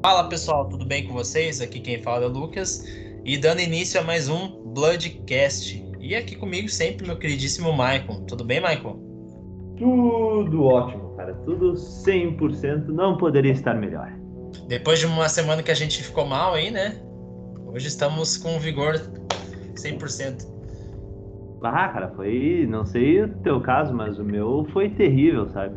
Fala pessoal, tudo bem com vocês? Aqui quem fala é o Lucas e dando início a mais um Bloodcast. E aqui comigo sempre meu queridíssimo Michael. Tudo bem, Michael? Tudo ótimo, cara. Tudo 100%. Não poderia estar melhor. Depois de uma semana que a gente ficou mal aí, né? Hoje estamos com vigor 100%. Ah, cara, foi. Não sei o teu caso, mas o meu foi terrível, sabe?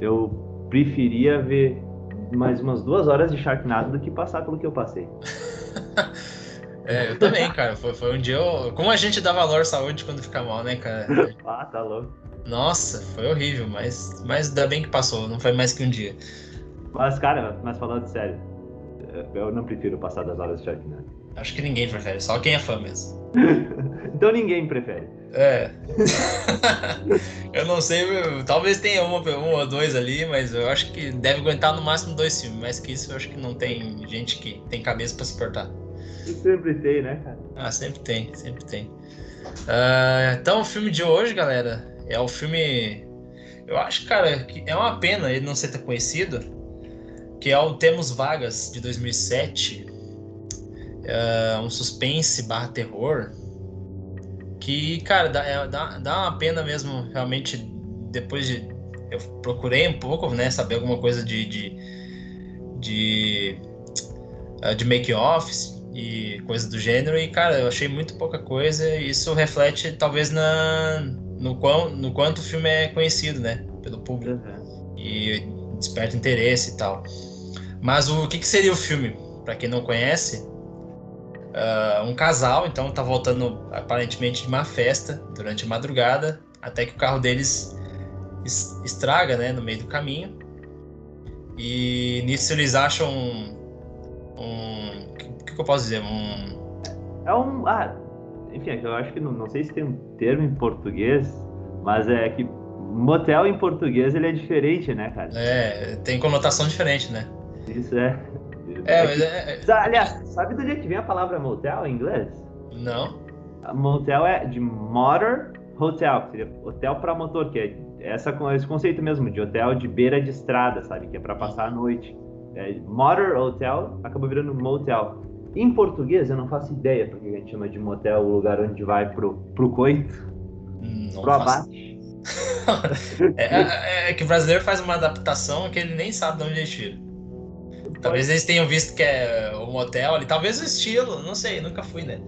Eu preferia ver mais umas duas horas de Sharknado do que passar pelo que eu passei. é, eu também, cara. Foi, foi um dia. Eu... Como a gente dá valor à saúde quando fica mal, né, cara? ah, tá louco. Nossa, foi horrível, mas, mas ainda bem que passou, não foi mais que um dia. Mas, cara, mas falando sério, eu não prefiro passar das horas de Sharknado. Acho que ninguém prefere, só quem é fã mesmo. então ninguém prefere. É. eu não sei, talvez tenha uma, um ou dois ali, mas eu acho que deve aguentar no máximo dois filmes. Mais que isso, eu acho que não tem gente que tem cabeça para suportar. Sempre tem, né, cara? Ah, sempre tem, sempre tem. Uh, então, o filme de hoje, galera, é o filme. Eu acho, cara, que é uma pena ele não ser tão conhecido, que é o Temos Vagas de 2007, uh, é um suspense barra terror que, cara, dá, é, dá, dá uma pena mesmo, realmente, depois de. Eu procurei um pouco, né, saber alguma coisa de. de, de, uh, de make-offs e coisa do gênero, e, cara, eu achei muito pouca coisa, e isso reflete, talvez, na, no, quão, no quanto o filme é conhecido, né, pelo público. Uhum. E desperta interesse e tal. Mas o que, que seria o filme? Para quem não conhece, uh, um casal, então tá voltando aparentemente de uma festa durante a madrugada, até que o carro deles estraga, né, no meio do caminho. E nisso eles acham um. um o que, que, eu posso dizer? Um. É um. Ah, enfim, eu acho que não, não sei se tem um termo em português, mas é que motel em português ele é diferente, né, cara? É, tem conotação diferente, né? Isso é. É, mas é, é... Aliás, sabe de onde é que vem a palavra motel em inglês? Não. motel é de motor hotel, que seria hotel para motor, que é essa, esse conceito mesmo de hotel de beira de estrada, sabe? Que é para passar a noite. É, motor hotel acabou virando motel. Em português, eu não faço ideia porque a gente chama de motel o lugar onde vai pro, pro coito, não pro abate. é, é, é, que o brasileiro faz uma adaptação que ele nem sabe de onde ele tira. Talvez eles tenham visto que é um motel ali, talvez o estilo, não sei, nunca fui, né?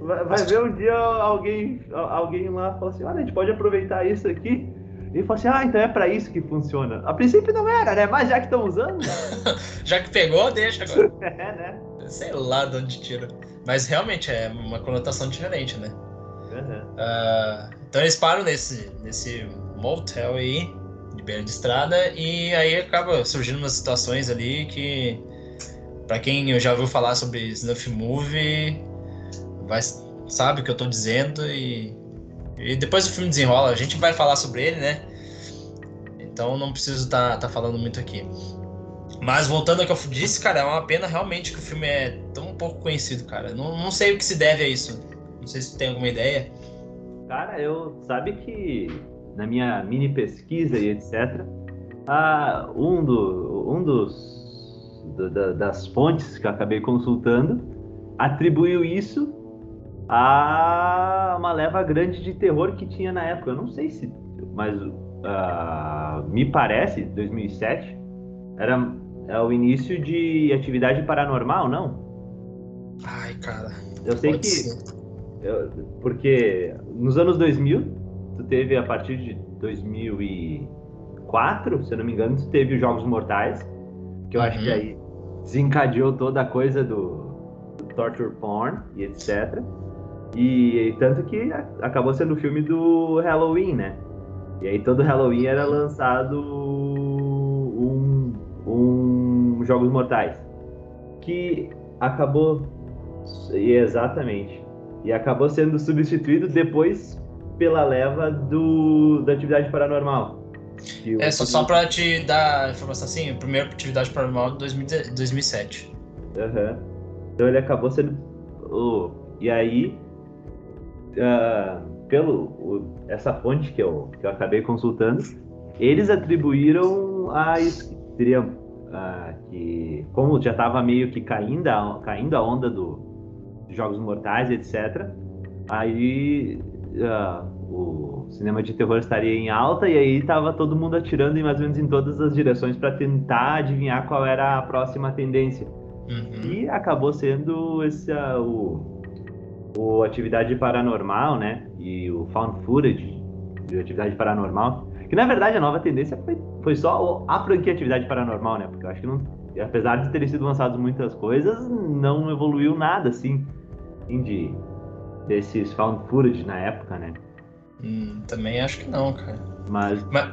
Vai, vai ver um dia alguém, alguém lá fala assim, olha, a gente pode aproveitar isso aqui. E fala assim, ah, então é pra isso que funciona. A princípio não era, né? Mas já que estão usando. já que pegou, deixa agora. é, né? Sei lá de onde tira. Mas realmente é uma conotação diferente, né? Uhum. Uh, então eles param nesse, nesse motel aí de beira de estrada e aí acaba surgindo umas situações ali que para quem já ouviu falar sobre Snuff Movie vai sabe o que eu tô dizendo e, e depois o filme desenrola, a gente vai falar sobre ele, né? Então não preciso estar tá, tá falando muito aqui. Mas voltando ao que eu disse, cara, é uma pena realmente que o filme é tão pouco conhecido, cara. Não, não sei o que se deve a isso. Não sei se tu tem alguma ideia. Cara, eu sabe que na minha mini pesquisa e etc., ah, um, do, um dos do, da, das fontes que eu acabei consultando atribuiu isso a uma leva grande de terror que tinha na época. Eu não sei se, mas uh, me parece, 2007 era é o início de atividade paranormal, não? Ai, cara. Eu sei que eu, porque nos anos 2000 tu teve a partir de 2004, se eu não me engano, tu teve os Jogos Mortais, que eu uhum. acho que uhum. aí desencadeou toda a coisa do, do torture porn e etc. E, e, tanto que acabou sendo o filme do Halloween, né? E aí todo Halloween era lançado um, um Jogos Mortais. Que acabou. Exatamente. E acabou sendo substituído depois pela leva do, da atividade paranormal. É, só, só pra te dar informação assim, a primeira atividade paranormal de 2007. Uhum. Então ele acabou sendo. Oh, e aí, uh, pelo essa fonte que eu, que eu acabei consultando, eles atribuíram a isso, seria uh, que, como já estava meio que caindo a, caindo a onda do, dos Jogos Mortais, etc., aí uh, o cinema de terror estaria em alta e aí estava todo mundo atirando em mais ou menos em todas as direções para tentar adivinhar qual era a próxima tendência. Uhum. E acabou sendo esse, uh, o, o Atividade Paranormal, né? E o Found Footage de Atividade Paranormal. Que na verdade a nova tendência foi, foi só a franquia Atividade Paranormal, né? Porque eu acho que não, apesar de terem sido lançadas muitas coisas, não evoluiu nada assim de desses found footage na época, né? Hum, também acho que não, cara. Mas, Mas...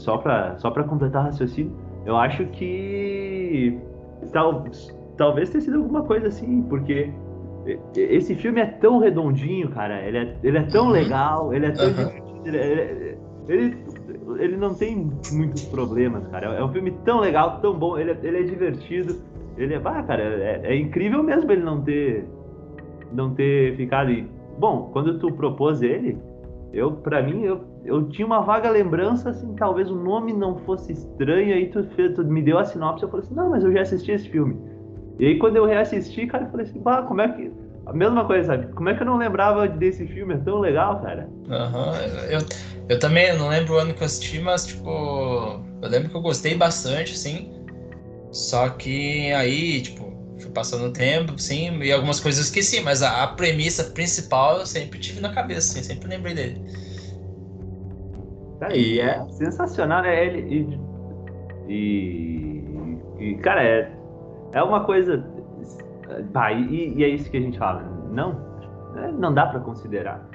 só para só para completar o raciocínio, eu acho que tal, talvez tenha sido alguma coisa assim, porque esse filme é tão redondinho, cara. Ele é, ele é tão uhum. legal, ele é tão uhum. ele, ele, ele, não tem muitos problemas, cara. É um filme tão legal, tão bom. Ele é, ele é divertido. Ele é, ah, cara, é, é incrível mesmo ele não ter não ter ficado. E, bom, quando tu propôs ele, eu, para mim, eu, eu tinha uma vaga lembrança, assim, talvez o nome não fosse estranho, aí tu, tu me deu a sinopse, eu falei assim, não, mas eu já assisti esse filme. E aí quando eu reassisti, cara, eu falei assim, pá, como é que. A mesma coisa, sabe? Como é que eu não lembrava desse filme? É tão legal, cara. Aham, uhum. eu, eu também não lembro o ano que eu assisti, mas, tipo, eu lembro que eu gostei bastante, assim. Só que aí, tipo, fui passando o tempo, sim, e algumas coisas eu esqueci, mas a, a, premissa principal eu sempre tive na cabeça, assim, sempre lembrei dele. Cara, e é sensacional, né? Ele, e, e, e, cara, é, é uma coisa. Bah, e, e, é isso que a gente fala. Não, é, não dá para considerar.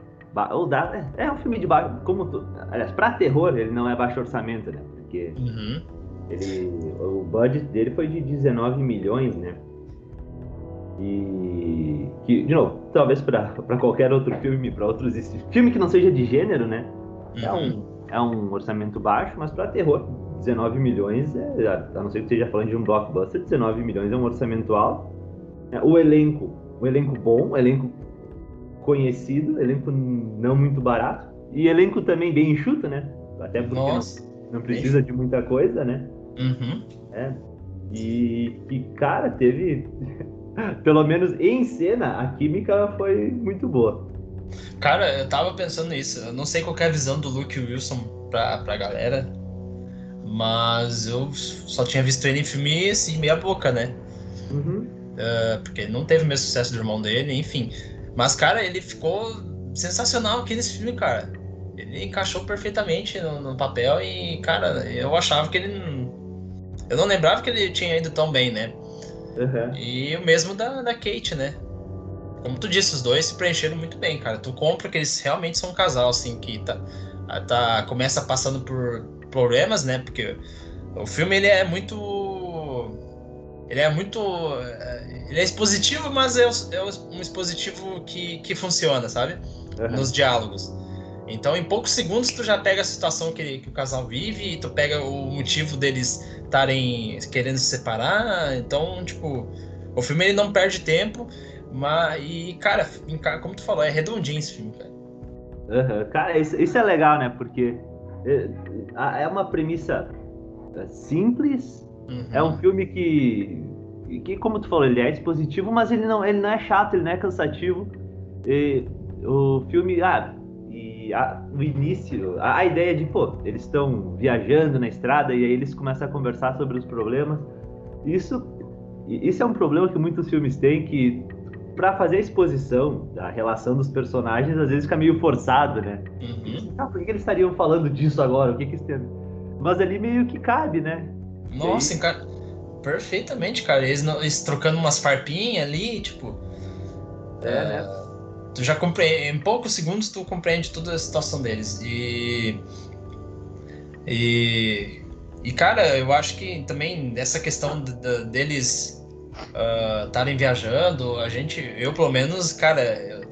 Ou dá, é, é, um filme de baixo. Como tu, aliás, pra terror, ele não é baixo orçamento, né? Porque uhum. ele, o budget dele foi de 19 milhões, né? E que, de novo, talvez para qualquer outro filme, para outros filme que não seja de gênero, né? É um, uhum. é um orçamento baixo, mas para terror, 19 milhões, é, a não ser que esteja falando de um blockbuster, 19 milhões é um orçamento alto. É, o elenco, o elenco bom, o elenco conhecido, elenco não muito barato e elenco também bem enxuto, né? Até porque não, não, precisa de muita coisa, né? Uhum. É. E, e cara, teve pelo menos em cena, a química foi muito boa. Cara, eu tava pensando nisso. Eu não sei qual é a visão do Luke Wilson pra, pra galera, mas eu só tinha visto ele em filme assim, meia boca, né? Uhum. Uh, porque não teve o mesmo sucesso do irmão dele, enfim. Mas, cara, ele ficou sensacional aqui nesse filme, cara. Ele encaixou perfeitamente no, no papel e, cara, eu achava que ele. Eu não lembrava que ele tinha ido tão bem, né? Uhum. E o mesmo da, da Kate, né? Como tu disse, os dois se preencheram muito bem, cara. Tu compra que eles realmente são um casal, assim, que tá, tá, começa passando por problemas, né? Porque o filme, ele é muito... Ele é muito... Ele é expositivo, mas é, é um expositivo que, que funciona, sabe? Uhum. Nos diálogos. Então, em poucos segundos, tu já pega a situação que, que o casal vive e tu pega o motivo deles estarem querendo se separar. Então, tipo, o filme ele não perde tempo, mas e cara, como tu falou, é redondinho esse filme, cara. Uhum. Cara, isso, isso, é legal, né? Porque é, é uma premissa é, simples. Uhum. É um filme que, que, como tu falou, ele é expositivo, mas ele não, ele não é chato, ele não é cansativo. E o filme, ah, a, o início, a, a, ideia de, pô, eles estão viajando na estrada e aí eles começam a conversar sobre os problemas. Isso, isso é um problema que muitos filmes têm, que para fazer a exposição da relação dos personagens, às vezes fica meio forçado, né? Uhum. Ah, por que, que, eles estariam falando disso agora? O que que tem... Mas ali meio que cabe, né? Nossa, aí... perfeitamente, cara. Eles, eles trocando umas farpinhas ali, tipo. É, é... né? Tu já compreende, em poucos segundos tu compreende toda a situação deles. E e, e cara, eu acho que também essa questão de, de, deles estarem uh, viajando, a gente, eu pelo menos, cara, eu,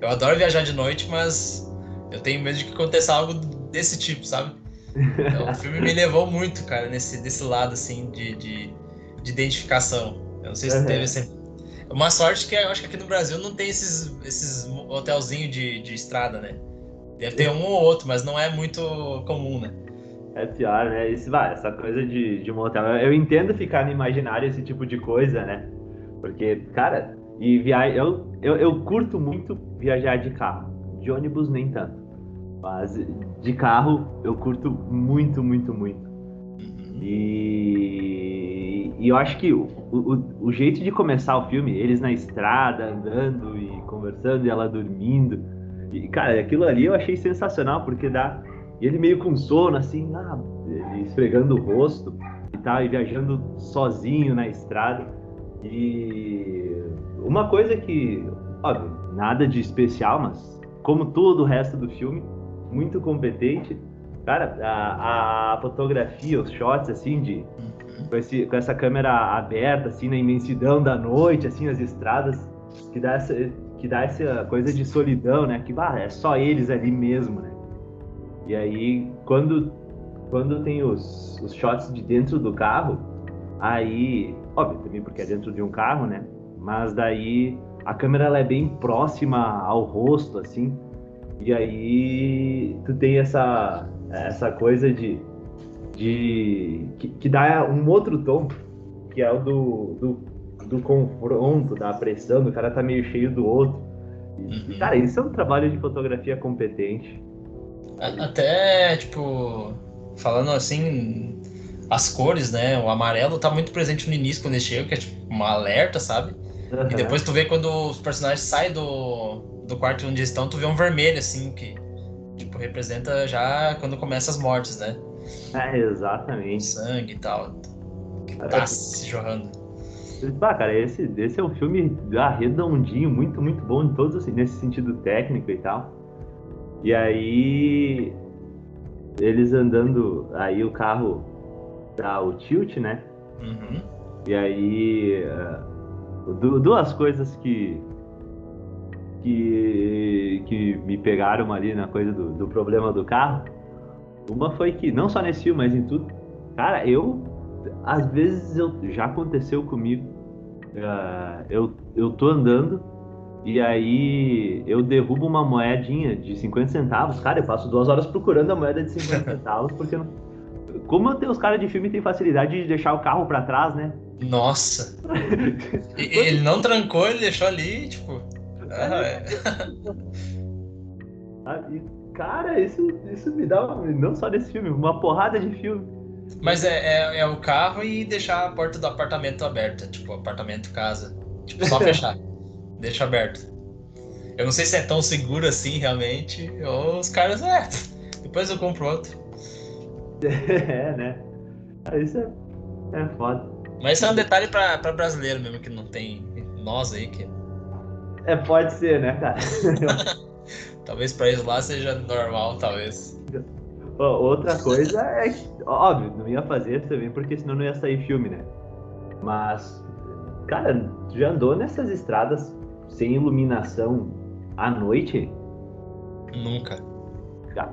eu, adoro viajar de noite, mas eu tenho medo de que aconteça algo desse tipo, sabe? Então, o filme me levou muito, cara, nesse desse lado assim de, de, de identificação. Eu não sei se uhum. teve esse uma sorte que eu acho que aqui no Brasil não tem esses, esses hotelzinhos de, de estrada, né? Deve ter um ou outro, mas não é muito comum, né? É pior, né? Isso, vai, essa coisa de, de motel. Eu, eu entendo ficar no imaginário esse tipo de coisa, né? Porque, cara, e viagem. Eu, eu, eu curto muito viajar de carro. De ônibus, nem tanto. Mas de carro, eu curto muito, muito, muito. Uhum. E, e eu acho que o, o, o jeito de começar o filme, eles na estrada, andando e conversando, e ela dormindo. E, cara, aquilo ali eu achei sensacional, porque dá e ele meio com sono, assim, ele esfregando o rosto e tal, e viajando sozinho na estrada. E uma coisa que, óbvio, nada de especial, mas como todo o resto do filme, muito competente. Cara, a, a fotografia, os shots, assim, de com, esse, com essa câmera aberta, assim, na imensidão da noite, assim, as estradas, que dá essa, que dá essa coisa de solidão, né? Que, bah, é só eles ali mesmo, né? E aí, quando, quando tem os, os shots de dentro do carro, aí, óbvio, também porque é dentro de um carro, né? Mas daí a câmera ela é bem próxima ao rosto, assim. E aí tu tem essa, essa coisa de. De que, que dá um outro tom, que é o do, do, do confronto, da pressão, do cara tá meio cheio do outro. E, uhum. Cara, isso é um trabalho de fotografia competente. Até, tipo, falando assim, as cores, né? O amarelo tá muito presente no início quando ele chega, que é tipo um alerta, sabe? Uhum. E depois tu vê quando os personagens saem do, do quarto onde estão, tu vê um vermelho, assim, que tipo, representa já quando começa as mortes, né? É, exatamente. Sangue e tal. Que tá se jorrando. Ah, cara, esse, esse é um filme redondinho, muito, muito bom em todos, assim, nesse sentido técnico e tal. E aí eles andando, aí o carro dá o tilt, né? Uhum. E aí uh, duas coisas que, que que me pegaram ali na coisa do, do problema do carro. Uma foi que não só nesse filme, mas em tudo, cara, eu às vezes eu já aconteceu comigo. Uh, eu eu tô andando e aí eu derrubo uma moedinha de 50 centavos. Cara, eu passo duas horas procurando a moeda de 50 centavos, porque não... como os caras de filme têm facilidade de deixar o carro para trás, né? Nossa! ele não trancou, ele deixou ali, tipo. Ah, é. cara, isso, isso me dá, não só desse filme, uma porrada de filme. Mas é, é, é o carro e deixar a porta do apartamento aberta, tipo, apartamento, casa. Tipo, só fechar deixa aberto. Eu não sei se é tão seguro assim realmente, ou os caras, é, depois eu compro outro. É, né? Ah, isso é, é foda. Mas isso é um detalhe pra, pra brasileiro mesmo, que não tem nós aí que. É, pode ser, né, cara? talvez pra eles lá seja normal, talvez. Outra coisa é que, óbvio, não ia fazer também, porque senão não ia sair filme, né? Mas, cara, já andou nessas estradas sem iluminação à noite? Nunca.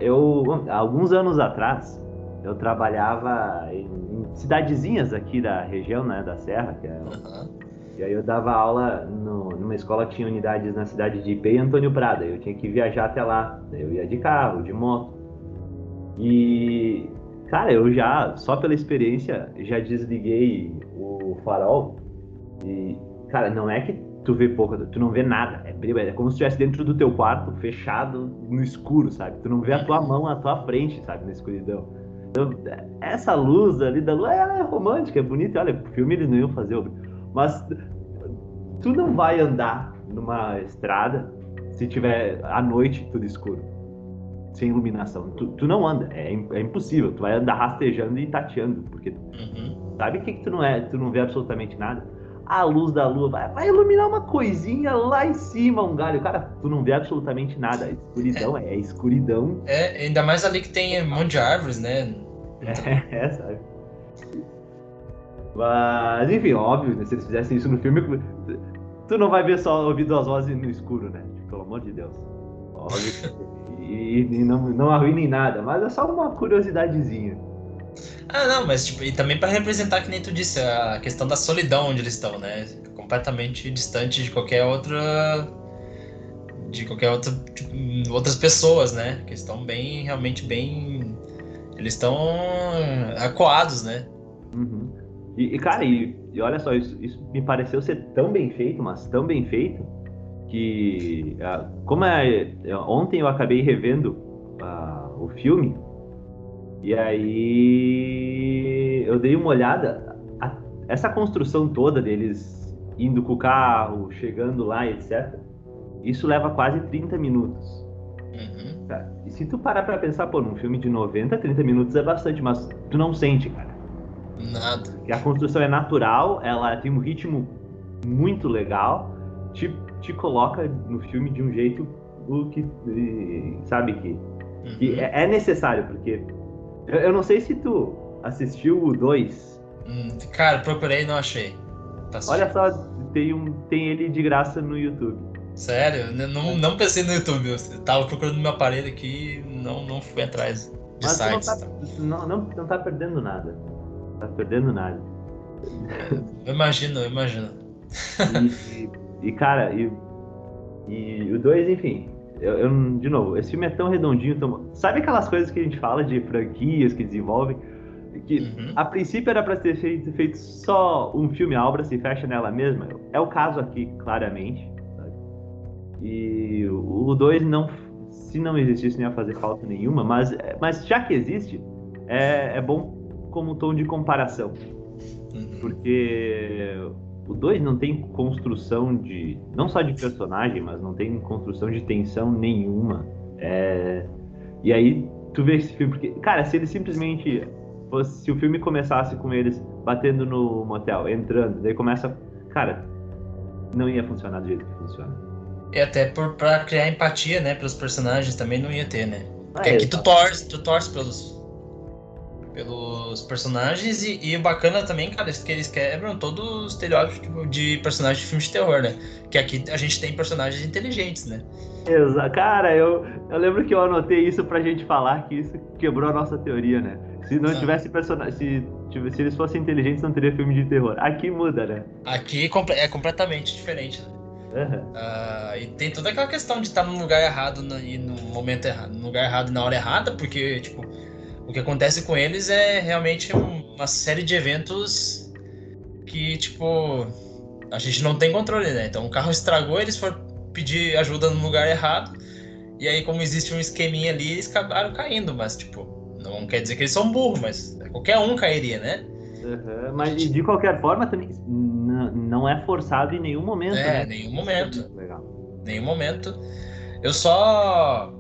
Eu, alguns anos atrás, eu trabalhava em, em cidadezinhas aqui da região, né, da Serra, que é, uhum. E aí eu dava aula no, numa escola que tinha unidades na cidade de Ipê e Antônio Prada. Eu tinha que viajar até lá. Eu ia de carro, de moto. E, cara, eu já, só pela experiência, já desliguei o farol. E, cara, não é que tu vê pouco, tu não vê nada. É, é como se estivesse dentro do teu quarto, fechado, no escuro, sabe? Tu não vê a tua mão à tua frente, sabe? Na escuridão. Então, essa luz ali da lua, ela é romântica, é bonita. Olha, o filme eles não iam fazer, mas tu não vai andar numa estrada se tiver à noite tudo escuro, sem iluminação. Tu, tu não anda, é, é, impossível. Tu vai andar rastejando e tateando, porque uhum. sabe o que, que tu não é, tu não vê absolutamente nada a luz da lua vai, vai iluminar uma coisinha lá em cima, um galho. Cara, tu não vê absolutamente nada. A escuridão é, é escuridão. É, ainda mais ali que tem um monte de árvores, né? É, é, sabe? Mas, enfim, óbvio, né? se eles fizessem isso no filme, tu não vai ver só ouvir duas vozes no escuro, né? Pelo amor de Deus. Óbvio. e, e não, não arruinem nada, mas é só uma curiosidadezinha. Ah, não, mas tipo, e também para representar, que nem tu disse, a questão da solidão onde eles estão, né? Completamente distante de qualquer outra. de qualquer outra. Tipo, outras pessoas, né? Que estão bem, realmente bem Eles estão acuados, né? Uhum. E, e, cara, e, e, olha só, isso, isso me pareceu ser tão bem feito, mas tão bem feito, que uh, como é, ontem eu acabei revendo uh, o filme, e aí eu dei uma olhada, a, essa construção toda deles indo com o carro, chegando lá, etc. Isso leva quase 30 minutos. Uhum. Tá? E se tu parar pra pensar, pô, num filme de 90, 30 minutos é bastante, mas tu não sente, cara. Nada. E a construção é natural, ela tem um ritmo muito legal, te, te coloca no filme de um jeito o que, sabe, que, uhum. que é, é, necessário, porque eu, eu, não sei se tu assistiu o 2. Hum, cara, procurei e não achei. Tá Olha só, tem, um, tem ele de graça no YouTube. Sério? Não, não pensei no YouTube. Eu tava procurando meu aparelho aqui e não, não fui atrás de Mas sites. Não tá, não, não, não tá perdendo nada. Tá perdendo nada. Eu imagino, eu imagino. E, e cara, e, e o 2, enfim, eu, eu, de novo, esse filme é tão redondinho, tão... sabe aquelas coisas que a gente fala de franquias que desenvolvem? Que uhum. a princípio era para ter feito, feito, só um filme, a obra se fecha nela mesma. É o caso aqui, claramente. Sabe? E o 2 não. Se não existisse, não ia fazer falta nenhuma, mas, mas já que existe, é, é bom como tom de comparação. Uhum. Porque o 2 não tem construção de. Não só de personagem, mas não tem construção de tensão nenhuma. É, e aí tu vê esse filme. Porque, cara, se ele simplesmente fosse, se o filme começasse com eles batendo no motel, entrando, daí começa. Cara, não ia funcionar do jeito que funciona. E até por, pra criar empatia, né, pelos personagens também não ia ter, né? Porque ah, aqui tu torce, tu torce pelos, pelos personagens e, e bacana também, cara, que eles quebram todo o estereótipo de personagem de filme de terror, né? Que aqui a gente tem personagens inteligentes, né? Exato. Cara, eu, eu lembro que eu anotei isso pra gente falar que isso quebrou a nossa teoria, né? Se não, tivesse personagem. Se, se eles fossem inteligentes, não teria filme de terror. Aqui muda, né? Aqui é completamente diferente. Né? Uhum. Uh, e tem toda aquela questão de estar no lugar errado no, e no momento errado, no lugar errado e na hora errada, porque, tipo, o que acontece com eles é realmente uma série de eventos que, tipo, a gente não tem controle, né? Então o carro estragou, eles foram pedir ajuda no lugar errado, e aí, como existe um esqueminha ali, eles acabaram caindo, mas, tipo, não quer dizer que eles são burros, mas qualquer um cairia, né? Uhum, mas de qualquer forma também não é forçado em nenhum momento. É, né? nenhum momento. Legal. Nenhum momento. Eu só.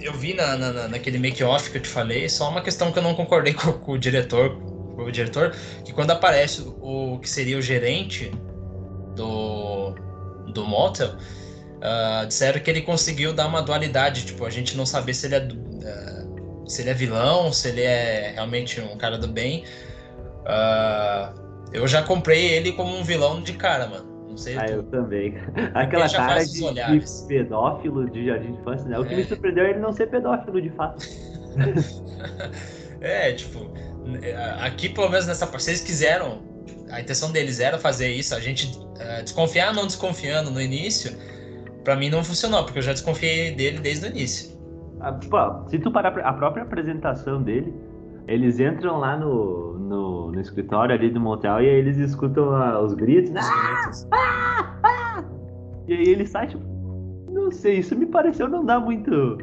Eu vi na, na, naquele make-off que eu te falei, só uma questão que eu não concordei com, com o diretor, com o diretor, que quando aparece o, o que seria o gerente do, do motel, uh, disseram que ele conseguiu dar uma dualidade, tipo, a gente não saber se ele é uh, se ele é vilão, se ele é realmente um cara do bem. Uh, eu já comprei ele como um vilão de cara, mano. Não sei. Ah, tu. eu também. Aquela cara de, de, pedófilo de jardim de infância, né? O que é. me surpreendeu é ele não ser pedófilo de fato. é, tipo, aqui pelo menos nessa parte, eles quiseram, a intenção deles era fazer isso, a gente uh, desconfiar não desconfiando no início, para mim não funcionou, porque eu já desconfiei dele desde o início. Pô, se tu parar a própria apresentação dele, eles entram lá no, no, no escritório ali do motel e aí eles escutam uh, os gritos. Ah, ah, ah, e aí ele sai, tipo, não sei, isso me pareceu não dar muito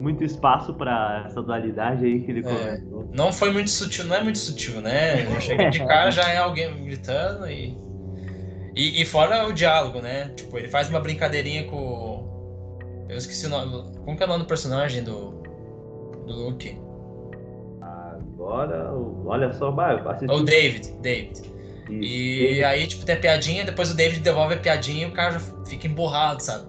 muito espaço para essa dualidade aí que ele é, comentou. Não foi muito sutil, não é muito sutil, né? Chega de cara, já é alguém gritando e... e. E fora o diálogo, né? Tipo, ele faz uma brincadeirinha com eu esqueci o nome. Como que é o nome do personagem do. do Luke? Agora, olha só, vai, assisti... O David, David. E, e aí, tipo, tem a piadinha, depois o David devolve a piadinha e o cara já fica emburrado, sabe?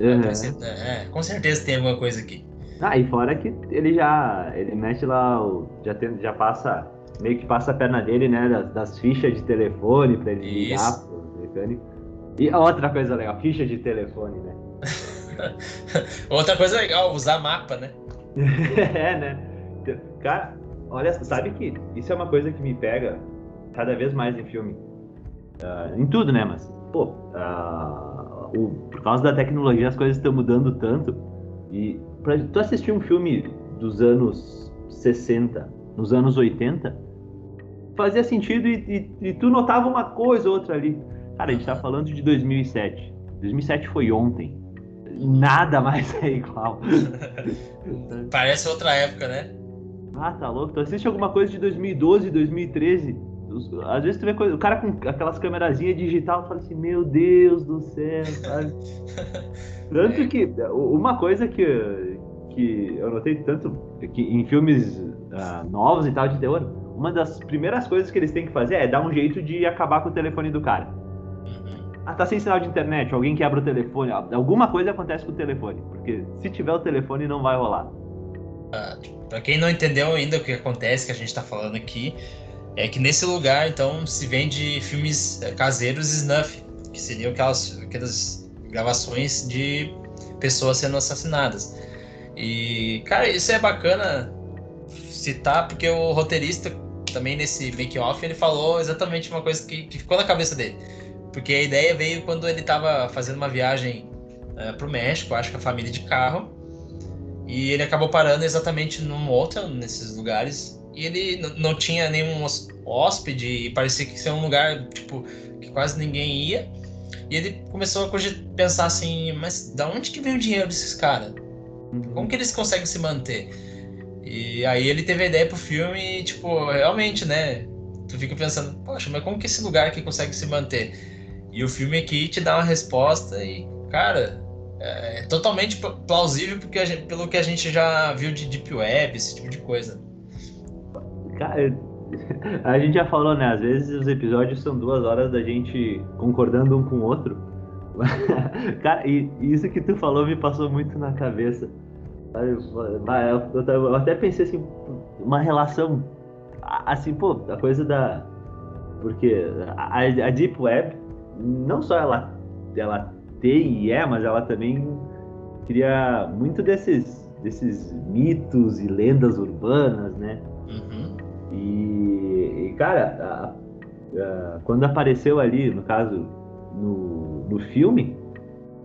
Uhum. É, com certeza tem alguma coisa aqui. Ah, e fora que ele já. Ele mexe lá, já, tem, já passa. Meio que passa a perna dele, né? Das, das fichas de telefone pra ele ligar pro mecânico. E outra coisa legal, ficha de telefone, né? Outra coisa legal, usar mapa, né? é, né? Cara, olha, sabe que isso é uma coisa que me pega cada vez mais em filme. Uh, em tudo, né? Mas, pô, uh, o, por causa da tecnologia as coisas estão mudando tanto. E pra tu assistir um filme dos anos 60, nos anos 80, fazia sentido e, e, e tu notava uma coisa ou outra ali. Cara, a gente tá falando de 2007. 2007 foi ontem. Nada mais é igual. Parece outra época, né? Ah, tá louco. Tu assiste alguma coisa de 2012, 2013. Às vezes tu vê coisa, o cara com aquelas câmerazinhas digital fala assim, meu Deus do céu, sabe? tanto que uma coisa que, que eu notei tanto que em filmes uh, novos e tal de terror, uma das primeiras coisas que eles têm que fazer é dar um jeito de acabar com o telefone do cara. Uhum. Ah, tá sem sinal de internet, alguém quebra o telefone, alguma coisa acontece com o telefone, porque se tiver o telefone não vai rolar. Uh, para quem não entendeu ainda o que acontece que a gente está falando aqui, é que nesse lugar, então, se vende filmes eh, caseiros snuff, que seriam aquelas, aquelas gravações de pessoas sendo assassinadas. E, cara, isso é bacana citar, porque o roteirista, também nesse make-off, ele falou exatamente uma coisa que, que, ficou na cabeça dele. Porque a ideia veio quando ele estava fazendo uma viagem uh, México, acho que a família de carro, e ele acabou parando exatamente num outro nesses lugares e ele não tinha nenhum hóspede e parecia que ser um lugar tipo que quase ninguém ia. E ele começou a pensar assim, mas da onde que vem o dinheiro desses caras? Uhum. Como que eles conseguem se manter? E aí ele teve a ideia pro filme e, tipo, realmente, né? Tu fica pensando, poxa, mas como que esse lugar aqui consegue se manter? E o filme aqui te dá uma resposta e, cara, é totalmente plausível porque gente, pelo que a gente já viu de Deep Web, esse tipo de coisa. Cara, a gente já falou, né? Às vezes os episódios são duas horas da gente concordando um com o outro. Cara, e isso que tu falou me passou muito na cabeça. Eu até pensei assim, uma relação assim, pô, a coisa da. Porque a, a Deep Web, não só ela, ela tem e é, mas ela também cria muito desses, desses mitos e lendas urbanas, né? Uhum. E, e cara, a, a, quando apareceu ali, no caso, no, no filme,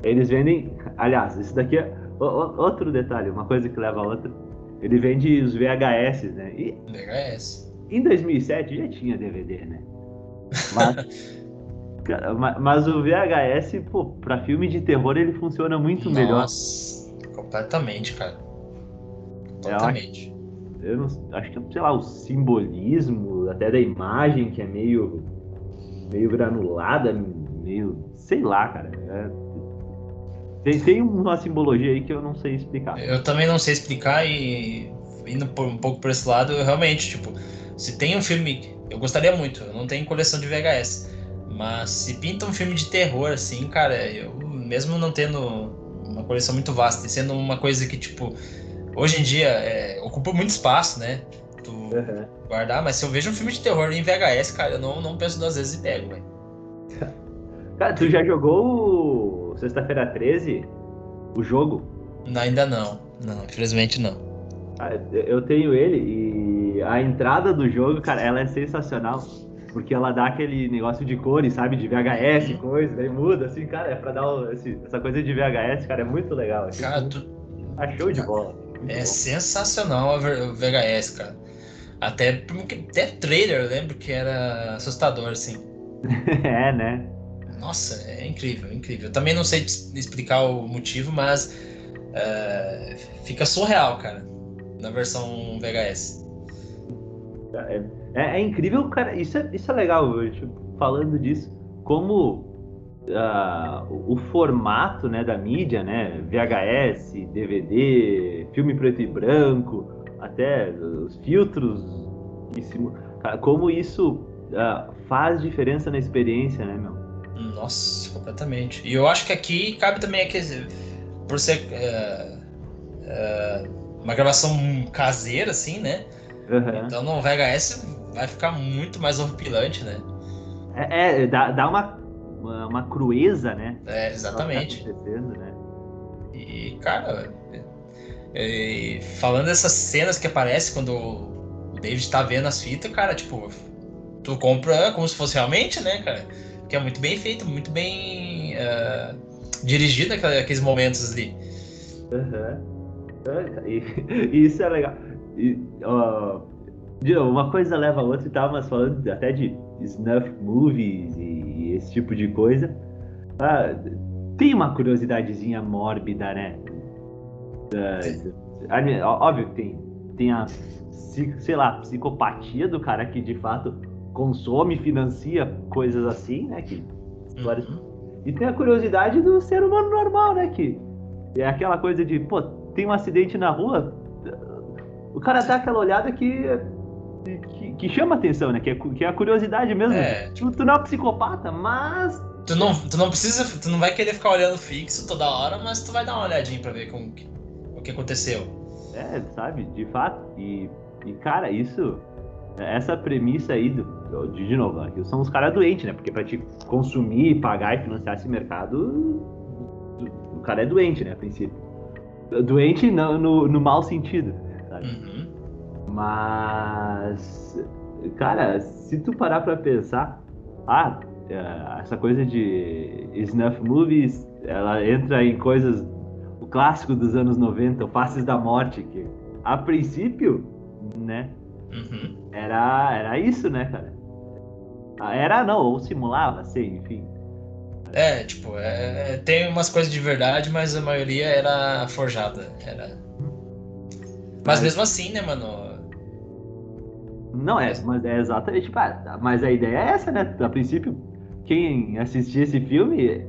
eles vendem. Aliás, isso daqui é o, o, outro detalhe, uma coisa que leva a outra. Ele vende os VHS, né? E VHS. Em 2007 já tinha DVD, né? Mas, cara, mas o VHS, pô, pra filme de terror ele funciona muito Nossa, melhor. Nossa, completamente, cara. Completamente eu não, acho que, sei lá, o simbolismo até da imagem, que é meio, meio granulada, meio, sei lá, cara. É, tem, tem uma simbologia aí que eu não sei explicar. Eu também não sei explicar e indo por, um pouco por esse lado, eu realmente, tipo, se tem um filme, eu gostaria muito, eu não tenho coleção de VHS, mas se pinta um filme de terror, assim, cara, eu mesmo não tendo uma coleção muito vasta, sendo uma coisa que, tipo, hoje em dia é, ocupa muito espaço, né? Tu uhum. guardar, mas se eu vejo um filme de terror em VHS, cara, eu não, não penso duas vezes e pego, velho. Cara, tu já jogou Sexta-feira 13? O jogo? Não, ainda não. Não, infelizmente não. Ah, eu tenho ele e a entrada do jogo, cara, ela é sensacional. Porque ela dá aquele negócio de cores, sabe? De VHS, coisa, daí muda, assim, cara, é pra dar esse, essa coisa de VHS, cara, é muito legal. Assim, cara, tu... Ah, show de bola. É sensacional o VHS, cara. Até, até trailer, eu lembro que era assustador, assim. é, né? Nossa, é incrível, é incrível. Eu também não sei explicar o motivo, mas uh, fica surreal, cara, na versão VHS. É, é, é, incrível, cara. Isso é, isso é legal, tipo, falando disso. Como uh, o formato né, da mídia, né, VHS, DVD, filme preto e branco, até os filtros, como isso uh, faz diferença na experiência, né, meu? Nossa, completamente. E eu acho que aqui cabe também aqui, por ser uh, uh, uma gravação caseira, assim, né? Uhum. Então no VHS vai ficar muito mais horripilante, né? É, é dá, dá uma uma, uma crueza, né? É, exatamente. Tá né? E, cara, é, falando dessas cenas que aparecem quando o David tá vendo as fitas, cara, tipo, tu compra como se fosse realmente, né, cara? Que é muito bem feito, muito bem uh, dirigido aqueles momentos ali. Uhum. E, e, isso é legal. E, uh, uma coisa leva a outra, e tava falando até de snuff movies e, esse tipo de coisa. Ah, tem uma curiosidadezinha mórbida, né? Óbvio que tem, tem a, sei lá, psicopatia do cara que de fato consome, financia coisas assim, né? Que, uhum. E tem a curiosidade do ser humano normal, né? Que é aquela coisa de, pô, tem um acidente na rua, o cara dá aquela olhada que, que, que chama atenção, né? Que é, que é a curiosidade mesmo. É. Tu, tu não é um psicopata, mas. Tu não, tu não precisa. Tu não vai querer ficar olhando fixo toda hora, mas tu vai dar uma olhadinha pra ver como, o que aconteceu. É, sabe, de fato. E, e cara, isso. Essa premissa aí do. De, de novo, aqui são os caras doentes, né? Porque pra te consumir, pagar e financiar esse mercado, o cara é doente, né? A princípio. Doente no, no, no mau sentido sabe? Uhum. Mas, cara, se tu parar pra pensar, ah, é, essa coisa de snuff movies, ela entra em coisas, o clássico dos anos 90, o Faces da Morte, que a princípio, né, uhum. era, era isso, né, cara? Ah, era não, ou simulava, sei, enfim. É, tipo, é, tem umas coisas de verdade, mas a maioria era forjada. Era mas, mas mesmo assim, né, mano? Não, é, mas é exatamente. Tipo, ah, mas a ideia é essa, né? A princípio, quem assistia esse filme,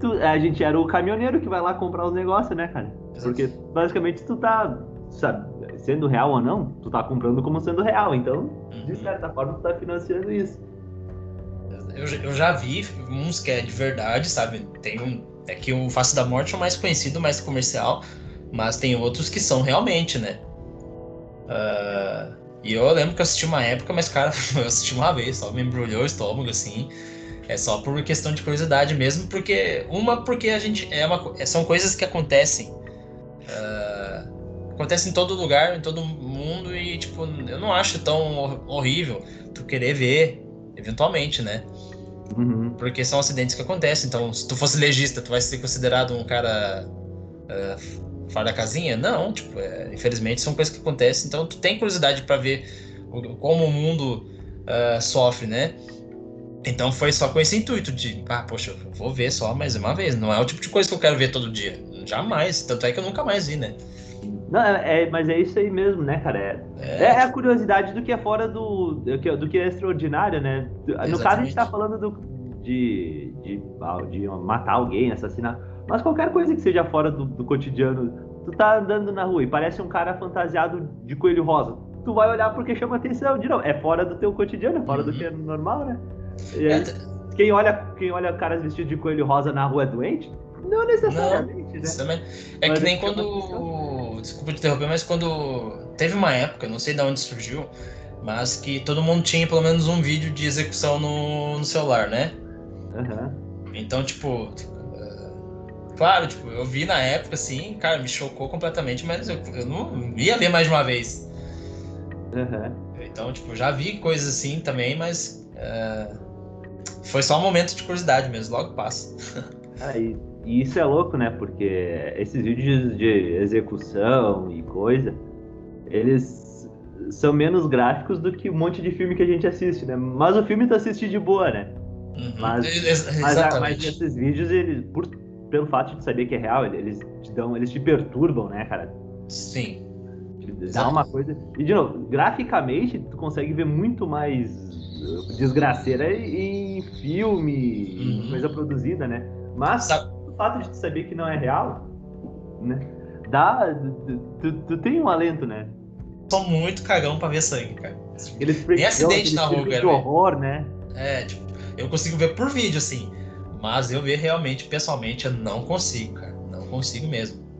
tu, a gente era o caminhoneiro que vai lá comprar os negócios, né, cara? Porque basicamente tu tá, sabe, sendo real ou não, tu tá comprando como sendo real. Então, de uhum. certa forma, tu tá financiando isso. Eu, eu já vi uns que é de verdade, sabe? Tem um. É que o Face da Morte é o mais conhecido, mais comercial, mas tem outros que são realmente, né? Uh, e eu lembro que eu assisti uma época, mas, cara, eu assisti uma vez, só me embrulhou o estômago, assim. É só por questão de curiosidade mesmo, porque. Uma, porque a gente. É uma, é, são coisas que acontecem. Uh, acontecem em todo lugar, em todo mundo, e, tipo, eu não acho tão horrível tu querer ver, eventualmente, né? Uhum. Porque são acidentes que acontecem. Então, se tu fosse legista, tu vai ser considerado um cara uh, fora da casinha? Não, tipo, é, infelizmente são coisas que acontecem, então tu tem curiosidade para ver como o mundo uh, sofre, né? Então foi só com esse intuito de, ah, poxa, eu vou ver só mais uma vez. Não é o tipo de coisa que eu quero ver todo dia. Jamais. Tanto é que eu nunca mais vi, né? Não, é, é mas é isso aí mesmo, né, cara? É, é, é a curiosidade do que é fora do. do que, do que é extraordinário, né? No Exatamente. caso, a gente tá falando do, de, de, de matar alguém, assassinar. Mas qualquer coisa que seja fora do, do cotidiano, tu tá andando na rua e parece um cara fantasiado de coelho rosa. Tu vai olhar porque chama atenção. De novo, é fora do teu cotidiano, é fora uhum. do que é normal, né? Aí, é, quem olha, quem olha caras vestidos de coelho rosa na rua é doente? Não necessariamente, não, né? Também. É mas que nem quando. Desculpa te interromper, mas quando. Teve uma época, não sei de onde surgiu, mas que todo mundo tinha pelo menos um vídeo de execução no, no celular, né? Uhum. Então, tipo, claro, tipo, eu vi na época, assim, cara, me chocou completamente, mas eu, eu não ia ver mais de uma vez. Uhum. Então, tipo, já vi coisas assim também, mas uh, foi só um momento de curiosidade mesmo, logo passa. ah, e, e, isso é louco, né? Porque esses vídeos de execução e coisa, eles são menos gráficos do que um monte de filme que a gente assiste, né? Mas o filme tu assiste de boa, né? Uhum. Mas, mas, mas, esses vídeos, eles, por pelo fato de saber que é real, eles te dão, eles te perturbam, né, cara? Sim. Dá uma coisa. E de novo, graficamente, tu consegue ver muito mais uh, desgraceira em filme, uhum. coisa produzida, né? Mas Sabe... o fato de tu saber que não é real, né? Dá. Tu, tu tem um alento, né? Sou muito cagão pra ver sangue, cara. Eles Tem acidente na rua, cara. horror, né? É, tipo, eu consigo ver por vídeo, assim. Mas eu ver realmente, pessoalmente, eu não consigo, cara. Não consigo mesmo.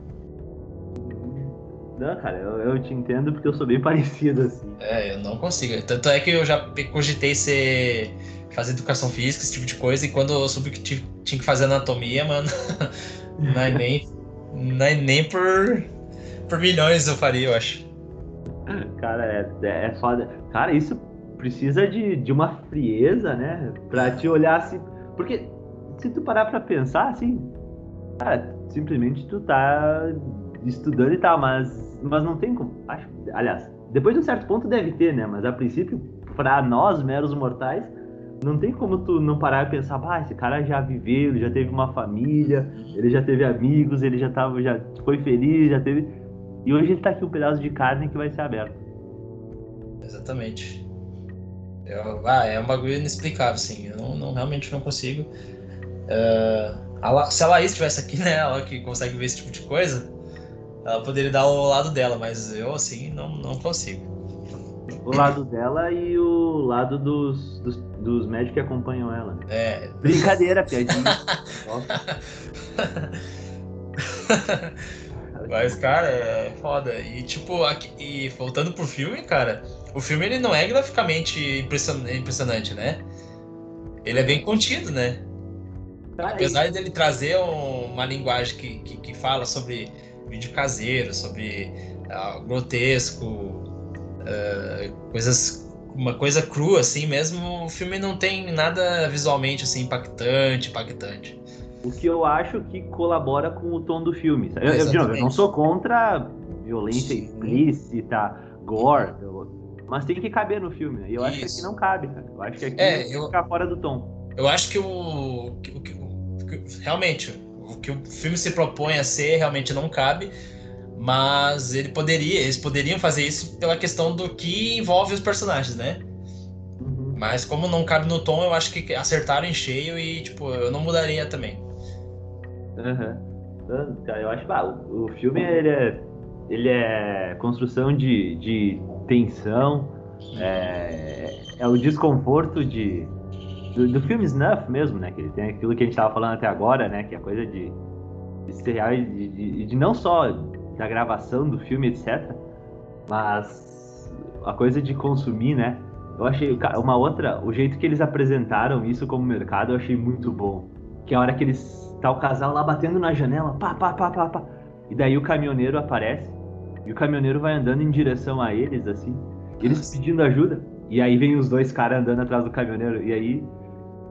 Não, cara, eu, eu, te entendo porque eu sou bem parecido, assim. É, eu não consigo. Tanto é que eu já cogitei ser. fazer educação física, esse tipo de coisa, e quando eu soube que tinha que fazer anatomia, mano, não é nem. não é nem por. por milhões eu faria, eu acho. Cara, é, é, é foda. Cara, isso precisa de, de uma frieza, né? Pra te olhar assim. Porque se tu parar pra pensar, assim, cara, simplesmente tu tá estudando e tal, mas, mas não tem como. Acho, aliás, depois de um certo ponto deve ter, né? Mas a princípio, para nós, meros mortais, não tem como tu não parar e pensar, ah, esse cara já viveu, já teve uma família, ele já teve amigos, ele já tava, já foi feliz, já teve. E hoje ele tá aqui um pedaço de carne que vai ser aberto. Exatamente. Eu, ah, é um bagulho inexplicável, assim. Eu não, não realmente não consigo. Uh, se a Laís estivesse aqui, né? Ela que consegue ver esse tipo de coisa, ela poderia dar o lado dela, mas eu, assim, não, não consigo. O lado dela e o lado dos, dos, dos médicos que acompanham ela. É. Brincadeira, piadinha. Mas, cara, é foda. E, tipo, aqui, e voltando pro filme, cara, o filme ele não é graficamente impressionante, né? Ele é bem contido, né? Apesar dele trazer uma linguagem que, que, que, fala sobre vídeo caseiro, sobre uh, grotesco, uh, coisas uma coisa crua assim mesmo, o filme não tem nada visualmente assim impactante, impactante. O que eu acho que colabora com o tom do filme. Eu, eu, eu não sou contra violência Sim. explícita, gore, mas tem que caber no filme, né? E eu Isso. acho que aqui não cabe, cara. Eu acho que aqui é, eu, ficar fora do tom. Eu acho que o, o, que, realmente o que o filme se propõe a ser realmente não cabe, mas ele poderia, eles poderiam fazer isso pela questão do que envolve os personagens, né? Uhum. Mas como não cabe no tom, eu acho que acertaram em cheio e tipo eu não mudaria também. Uhum. Eu acho que ah, o, o filme ele é, ele é construção de, de tensão, é, é o desconforto de do, do filme Snuff mesmo, né? Que ele tem aquilo que a gente estava falando até agora, né? Que é a coisa de, de ser real e de, de, de, não só da gravação do filme, etc. Mas a coisa de consumir, né? Eu achei uma outra, o jeito que eles apresentaram isso como mercado, eu achei muito bom. Que é a hora que eles tá o casal lá batendo na janela, pá, pá, pá, pá, pá. E daí o caminhoneiro aparece e o caminhoneiro vai andando em direção a eles, assim, eles pedindo ajuda. E aí vem os dois caras andando atrás do caminhoneiro. E aí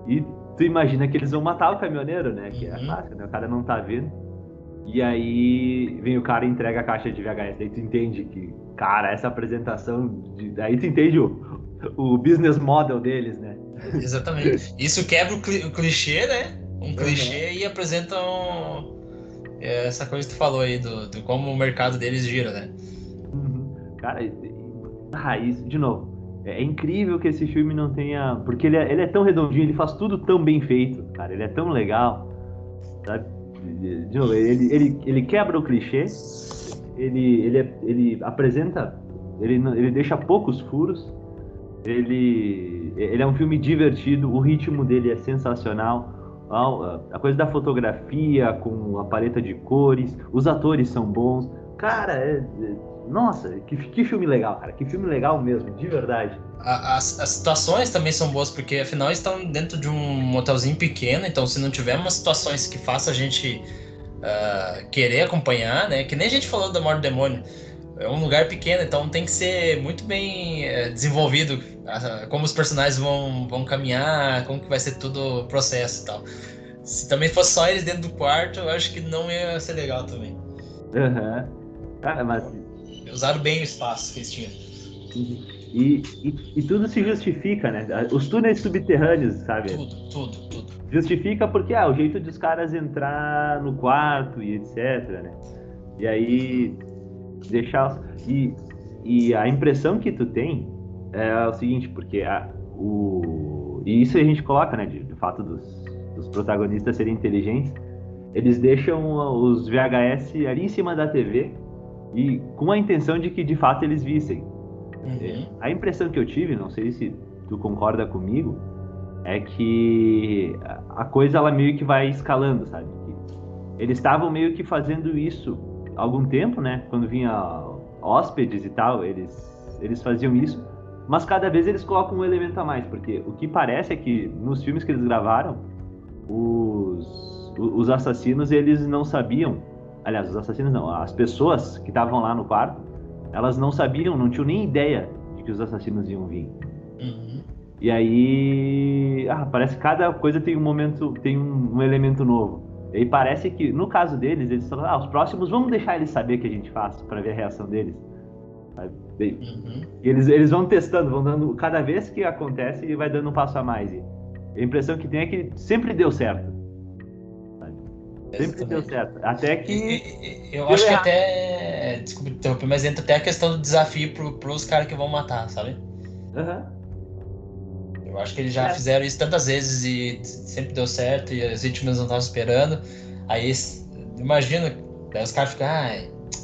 e tu imagina que eles vão matar o caminhoneiro, né? Que é a uhum. clássica, né? O cara não tá vendo. E aí vem o cara e entrega a caixa de VHS. Daí tu entende que, cara, essa apresentação. De... Daí tu entende o, o business model deles, né? Exatamente. Isso quebra o, cli o clichê, né? Um uhum. clichê e apresenta um... É, essa coisa que tu falou aí, do, do como o mercado deles gira, né? Uhum. Cara, raiz, de novo, é incrível que esse filme não tenha. Porque ele é, ele é tão redondinho, ele faz tudo tão bem feito, cara. Ele é tão legal. Sabe? De novo, ele, ele, ele quebra o clichê, ele, ele, é, ele apresenta. Ele, ele deixa poucos furos. Ele, ele é um filme divertido, o ritmo dele é sensacional. A coisa da fotografia com a paleta de cores, os atores são bons. Cara, é, nossa, que, que filme legal, cara. Que filme legal mesmo, de verdade. As, as situações também são boas, porque afinal estão dentro de um motelzinho pequeno, então se não tiver umas situações que faça a gente uh, querer acompanhar, né? Que nem a gente falou da Morte do Demônio. É um lugar pequeno, então tem que ser muito bem uh, desenvolvido uh, como os personagens vão, vão caminhar, como que vai ser todo o processo e tal. Se também fosse só eles dentro do quarto, eu acho que não ia ser legal também. Aham. Uhum. Cara, mas usaram bem o espaço que eles tinham. E, e, e, tudo se justifica, né? Os túneis subterrâneos, sabe? Tudo, tudo, tudo. Justifica porque, ah, o jeito dos caras entrar no quarto e etc, né? E aí, deixar... E, e a impressão que tu tem é o seguinte, porque a, o... E isso a gente coloca, né, de, de fato dos, dos protagonistas serem inteligentes, eles deixam os VHS ali em cima da TV e com a intenção de que de fato eles vissem. Uhum. É, a impressão que eu tive, não sei se tu concorda comigo, é que a coisa ela meio que vai escalando, sabe? Eles estavam meio que fazendo isso há algum tempo, né? Quando vinha hóspedes e tal, eles eles faziam isso, mas cada vez eles colocam um elemento a mais, porque o que parece é que nos filmes que eles gravaram, os, os assassinos eles não sabiam Aliás, os assassinos não, as pessoas que estavam lá no quarto, elas não sabiam, não tinham nem ideia de que os assassinos iam vir. Uhum. E aí, ah, parece que cada coisa tem um momento, tem um, um, elemento novo. E aí parece que, no caso deles, eles falaram, ah, os próximos vamos deixar eles saber que a gente faz, para ver a reação deles. Uhum. Eles, eles vão testando, vão dando. Cada vez que acontece, e vai dando um passo a mais. E a impressão que tem é que sempre deu certo. Sempre deu certo. Até que. E, eu acho que até. Desculpa interromper, mas entra até a questão do desafio pro, pros caras que vão matar, sabe? Uhum. Eu acho que eles já é. fizeram isso tantas vezes e sempre deu certo e as vítimas não estavam esperando. Aí, imagina, daí os caras ficam, ah,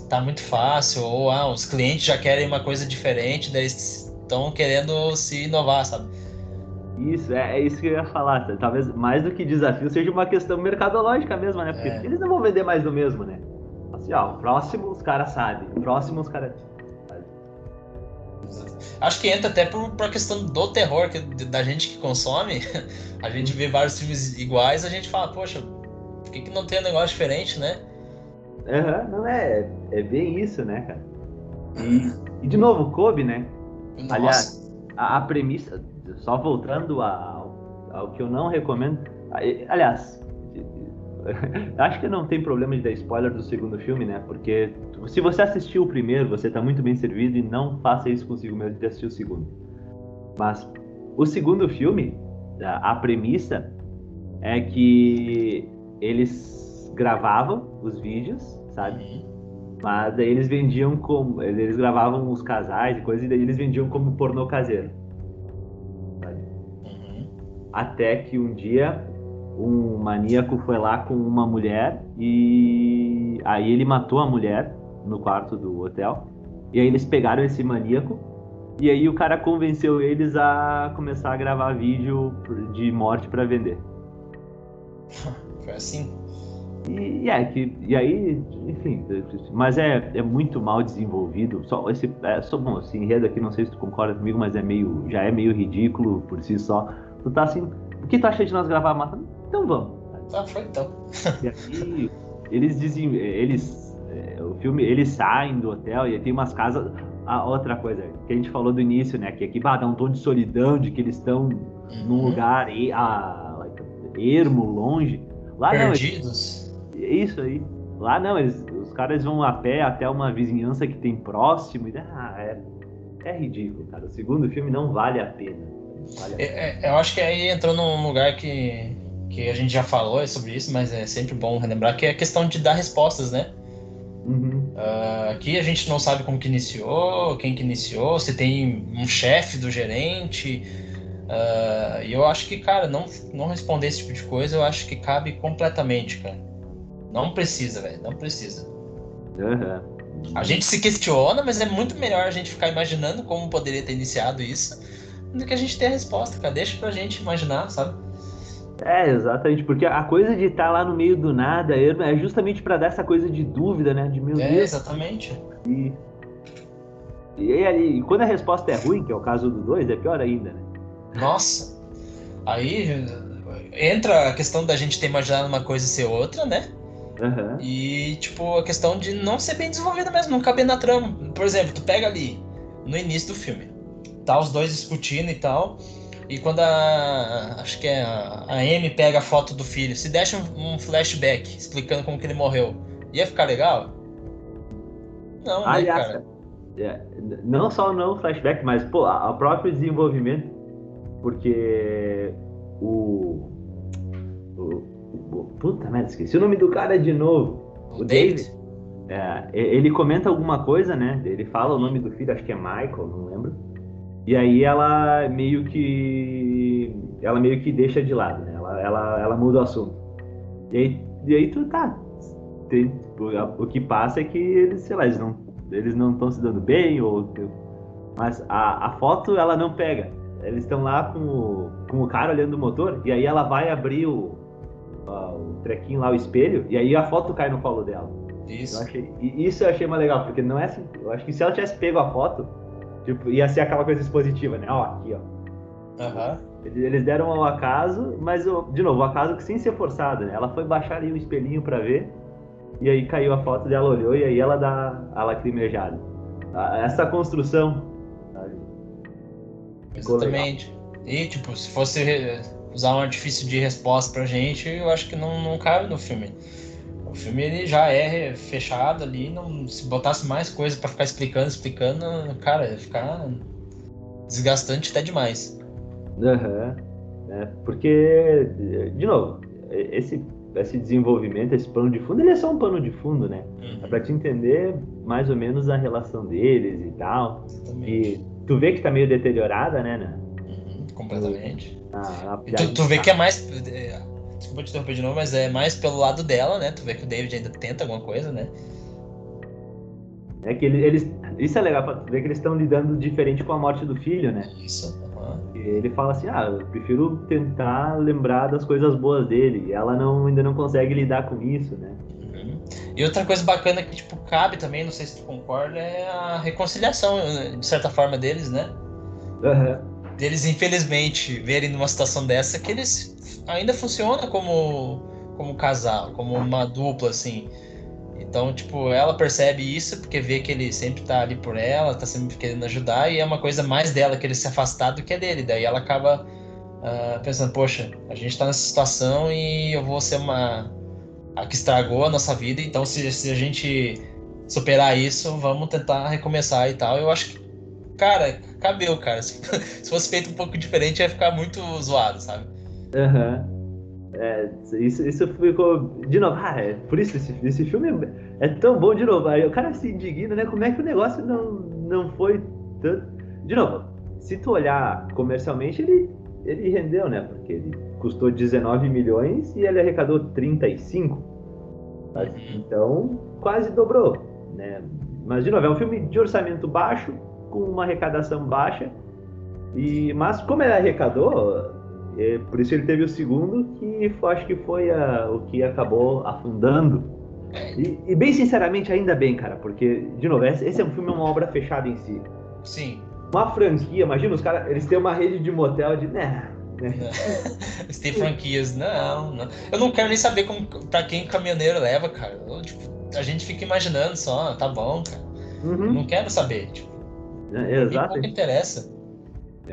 tá muito fácil, ou ah, os clientes já querem uma coisa diferente, daí estão querendo se inovar, sabe? Isso, é, é, isso que eu ia falar. Talvez mais do que desafio seja uma questão mercadológica mesmo, né? Porque é. eles não vão vender mais do mesmo, né? Assim, ó, o próximo os caras sabem, o próximo os caras. Acho que entra até por, por a questão do terror que, da gente que consome. A gente vê vários filmes iguais, a gente fala, poxa, por que, que não tem um negócio diferente, né? Aham, uhum, não é. É bem isso, né, cara? E, e de novo, Kobe, né? Nossa. Aliás, a, a premissa só voltando ao, ao que eu não recomendo. Aliás, acho que não tem problema de dar spoiler do segundo filme, né? Porque se você assistiu o primeiro, você tá muito bem servido e não faça isso consigo mesmo de assistir o segundo. Mas o segundo filme, a premissa é que eles gravavam os vídeos, sabe? Uhum. Mas daí eles vendiam como. Eles gravavam os casais e coisas, e daí eles vendiam como pornô caseiro. Até que um dia um maníaco foi lá com uma mulher e aí ele matou a mulher no quarto do hotel. E aí eles pegaram esse maníaco e aí o cara convenceu eles a começar a gravar vídeo de morte para vender. Foi assim. E, é, que, e aí, enfim, mas é, é muito mal desenvolvido. Só esse, é, só, bom, esse enredo aqui, não sei se tu concorda comigo, mas é meio, já é meio ridículo por si só. Tu tá assim, o que tu acha de nós gravar a mata? Então vamos. Ah, foi então. e aqui, eles dizem, eles, é, o filme, eles saem do hotel e tem umas casas. A outra coisa que a gente falou do início, né? Que aqui bah, dá um tom de solidão, de que eles estão uhum. num lugar e, a, like, ermo, longe. Lá Perdidos. não. Eles, isso aí. Lá não, eles, os caras vão a pé até uma vizinhança que tem próximo. E, ah, é, é ridículo, cara. O segundo filme não vale a pena. É, é, eu acho que aí entrou num lugar que, que a gente já falou sobre isso, mas é sempre bom relembrar que é a questão de dar respostas, né? Uhum. Uh, aqui a gente não sabe como que iniciou, quem que iniciou, se tem um chefe do gerente. Uh, e eu acho que, cara, não, não responder esse tipo de coisa, eu acho que cabe completamente, cara. Não precisa, velho, não precisa. Uhum. A gente se questiona, mas é muito melhor a gente ficar imaginando como poderia ter iniciado isso do que a gente ter a resposta, cara. Deixa pra gente imaginar, sabe? É, exatamente, porque a coisa de estar tá lá no meio do nada é justamente para dar essa coisa de dúvida, né? De meu é, Deus. exatamente. E, e, e, e, quando a resposta é ruim, que é o caso do 2, é pior ainda, né? Nossa. Aí entra a questão da gente ter imaginado uma coisa e ser outra, né? Uhum. E, tipo, a questão de não ser bem desenvolvida mesmo, não caber na trama. Por exemplo, tu pega ali, no início do filme tá os dois discutindo e tal. E quando a. Acho que é a, a Amy pega a foto do filho, se deixa um, um, flashback explicando como que ele morreu, ia ficar legal? Não, né, Aliás, cara? É, não só não flashback, mas pô, o próprio desenvolvimento, porque o, o, o, Puta merda, esqueci o nome do cara de novo. O, o David. David. É, ele comenta alguma coisa, né? Ele fala o nome do filho, acho que é Michael, não lembro. E aí ela meio que. Ela meio que deixa de lado, né? Ela, ela, ela muda o assunto. E aí, e aí tu tá. Tem, o, o que passa é que eles, sei lá, eles não eles não estão se dando bem, ou. Mas a, a foto ela não pega. Eles estão lá com o, com o cara olhando o motor, e aí ela vai abrir o, o trequinho lá, o espelho, e aí a foto cai no colo dela. Isso. Eu achei, isso eu achei mais legal, porque não é assim. Eu acho que se ela tivesse pego a foto, Tipo, ia ser aquela coisa expositiva, né? Ó, aqui, ó. Uhum. Eles deram ao acaso, mas, de novo, o acaso que sem ser forçado, né? Ela foi baixar ali o espelhinho para ver, e aí caiu a foto dela, olhou, e aí ela dá a lacrimejada. Essa construção, sabe? Exatamente. E, tipo, se fosse usar um artifício de resposta pra gente, eu acho que não, não cabe no filme. O filme ele já é fechado ali, não se botasse mais coisa para ficar explicando, explicando, cara, ia ficar desgastante até demais. Aham. Uhum. É, porque, de novo, esse, esse desenvolvimento, esse pano de fundo, ele é só um pano de fundo, né? Uhum. É pra te entender mais ou menos a relação deles e tal. Exatamente. E tu vê que tá meio deteriorada, né, né? Uhum, completamente. Ah, tu, tu vê que é mais. Desculpa te interromper de novo, mas é mais pelo lado dela, né? Tu vê que o David ainda tenta alguma coisa, né? É que eles, eles isso é legal pra ver que eles estão lidando diferente com a morte do filho, né? Isso. Uhum. Ele fala assim, ah, eu prefiro tentar lembrar das coisas boas dele. E ela não, ainda não consegue lidar com isso, né? Uhum. E outra coisa bacana que, tipo, cabe também, não sei se tu concorda, é a reconciliação, de certa forma, deles, né? Uhum. Deles, infelizmente, verem numa situação dessa que eles ainda funcionam como, como casal, como uma dupla, assim. Então, tipo, ela percebe isso porque vê que ele sempre tá ali por ela, tá sempre querendo ajudar, e é uma coisa mais dela que ele se afastar do que é dele. Daí ela acaba uh, pensando, poxa, a gente tá nessa situação e eu vou ser uma. a que estragou a nossa vida, então se, se a gente superar isso, vamos tentar recomeçar e tal. Eu acho que, cara, cabeu, cara. Se fosse feito um pouco diferente, ia ficar muito zoado, sabe? Aham. Uhum. É, isso, isso ficou. De novo, ah, é, por isso esse, esse filme é, é, tão bom, de novo. Aí o cara se indigna, né? Como é que o negócio não, não foi tanto. De novo, se tu olhar comercialmente, ele, ele rendeu, né? Porque ele custou 19 milhões e ele arrecadou 35. Uhum. Então, quase dobrou, né? Mas, de novo, é um filme de orçamento baixo, com uma arrecadação baixa. E, mas como ele arrecadou, é, por isso ele teve o segundo, que acho que foi a, o que acabou afundando. E, e, bem sinceramente, ainda bem, cara, porque, de novo, esse, é um filme, uma obra fechada em si. Sim. Uma franquia, imagina os caras, eles têm uma rede de motel de. Né, né? Eles têm franquias, não, não. Eu não quero nem saber como, pra quem o caminhoneiro leva, cara. Eu, tipo, a gente fica imaginando só, tá bom, cara. Uhum. Não quero saber, tipo. É, exato. Não interessa.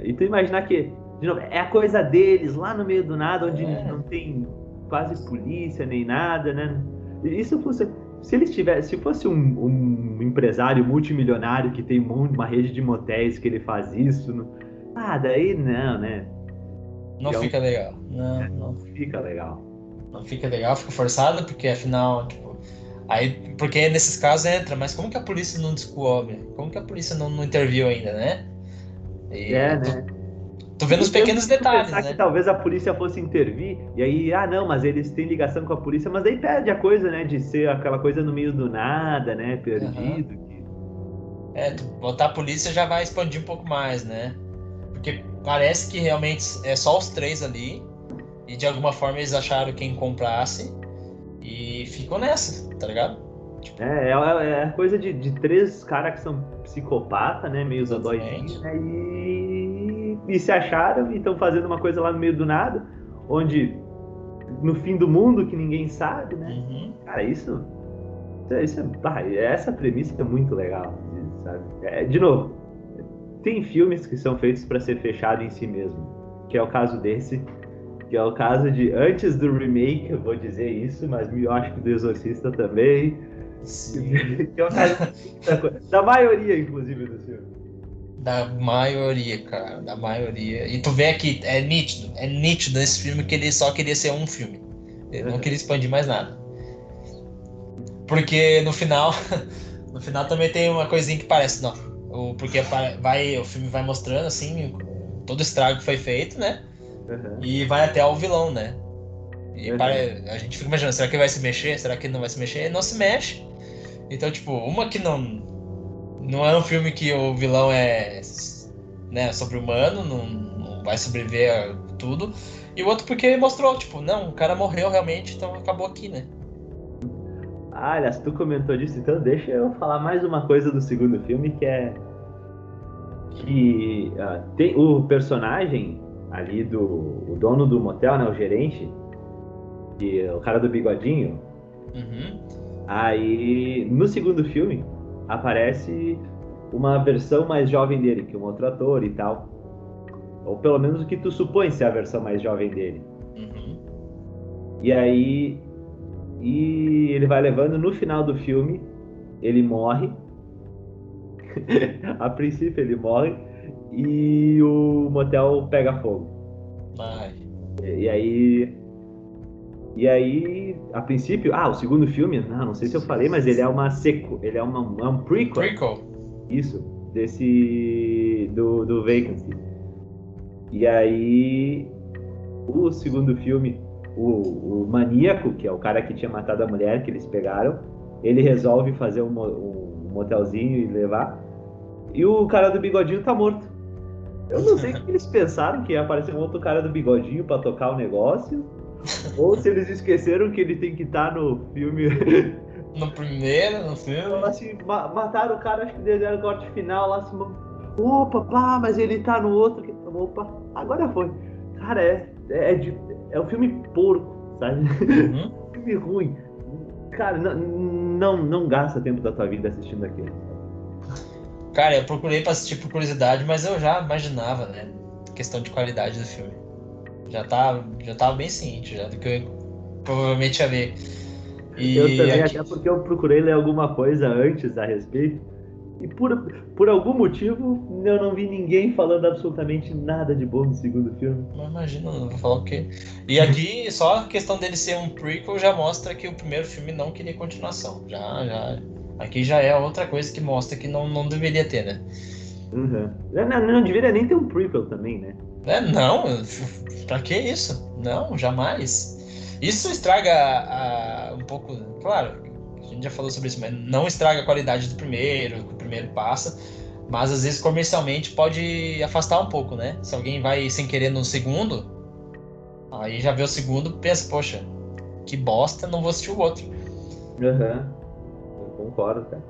E tu imaginar que de novo, é a coisa deles, lá no meio do nada, onde é. não tem quase polícia nem nada, né? Isso fosse. Se eles tivessem, se fosse um, um, empresário multimilionário que tem uma rede de motéis que ele faz isso, não, ah, daí não, né? Não é fica legal. Não, é, não fica legal. Não fica legal, fica forçado, porque afinal, tipo, aí, porque nesses casos entra, mas como que a polícia não descobre? Como que a polícia não, não interviu ainda, né? E, é, né? Tô vendo os pequenos detalhes, né? que talvez a polícia fosse intervir, e aí, ah, não, mas eles têm ligação com a polícia, mas aí perde a coisa, né, de ser aquela coisa no meio do nada, né, perdido. Uhum. É, botar a polícia já vai expandir um pouco mais, né? Porque parece que realmente é só os três ali, e de alguma forma eles acharam quem comprasse, e ficou nessa, tá ligado? Tipo... É, é, é coisa de, de três caras que são psicopata, né, meio doidinhos, né, e e se acharam e estão fazendo uma coisa lá no meio do nada, onde no fim do mundo que ninguém sabe, né? Uhum. Cara, isso, isso é, ah, essa premissa é muito legal, sabe? É, de novo, tem filmes que são feitos para ser fechado em si mesmo, que é o caso desse, que é o caso de antes do remake, eu vou dizer isso, mas eu acho que do Exorcista também. Sim. que é o caso da maioria, inclusive, dos filmes. Da maioria, cara. Da maioria. E tu vê aqui, é nítido. É nítido nesse filme que ele só queria ser um filme. Ele não queria expandir mais nada. Porque no final. No final também tem uma coisinha que parece, não. O, porque vai, o filme vai mostrando assim todo o estrago que foi feito, né? Uhum. E vai até o vilão, né? E uhum. para, a gente fica imaginando, será que vai se mexer? Será que não vai se mexer? Ele não se mexe. Então, tipo, uma que não não é um filme que o vilão é né, sobre-humano, não, não vai sobreviver a tudo. E o outro porque mostrou, tipo, não, o cara morreu realmente, então acabou aqui, né? Ah, aliás, tu comentou disso, então deixa eu falar mais uma coisa do segundo filme, que é que uh, tem o personagem ali do o dono do motel, né, o gerente, que o cara do bigodinho. Uhum. Aí no segundo filme aparece uma versão mais jovem dele, que um outro ator e tal. Ou pelo menos o que tu supõe ser a versão mais jovem dele. Uhum. E aí. e ele vai levando. No final do filme, ele morre. a princípio, ele morre e o motel pega fogo. Ai. E, e aí. E aí, a princípio, ah, o segundo filme, não, não sei se eu falei, mas ele é uma seco, ele é, uma, é um prequel. Prequel. Isso, desse do, do Vacancy. E aí, o segundo filme, o, o maníaco, que é o cara que tinha matado a mulher que eles pegaram, ele resolve fazer um, um motelzinho e levar. E o cara do bigodinho tá morto. Eu não sei o que eles pensaram que ia aparecer um outro cara do bigodinho para tocar o negócio. Ou se eles esqueceram que ele tem que estar no filme. No primeiro, no filme. Então, assim, ma mataram o cara, acho que deram o corte final lá assim. Opa, pá, mas ele tá no outro. Opa, agora foi. Cara, é, é, de, é um filme porco, sabe? Uhum. filme ruim. Cara, não, não, não gasta tempo da tua vida assistindo aquilo. Cara, eu procurei pra assistir por curiosidade, mas eu já imaginava, né? Questão de qualidade do filme. Já tava, já tava bem ciente já do que eu provavelmente ia ver. E eu também, aqui... até porque eu procurei ler alguma coisa antes a respeito. E por, por algum motivo eu não vi ninguém falando absolutamente nada de bom no segundo filme. Não imagina, não vou falar o quê. E aqui, só a questão dele ser um prequel já mostra que o primeiro filme não queria continuação. Já, já Aqui já é outra coisa que mostra que não, não deveria ter, né? Uhum. Não, não, deveria nem ter um prequel também, né? É, não, pra que isso? Não, jamais. Isso estraga a, um pouco, claro, a gente já falou sobre isso, mas não estraga a qualidade do primeiro, que o primeiro passa, mas às vezes comercialmente pode afastar um pouco, né? Se alguém vai sem querer no segundo, aí já vê o segundo pensa, poxa, que bosta, não vou assistir o outro. Aham. Uhum concordo, cara.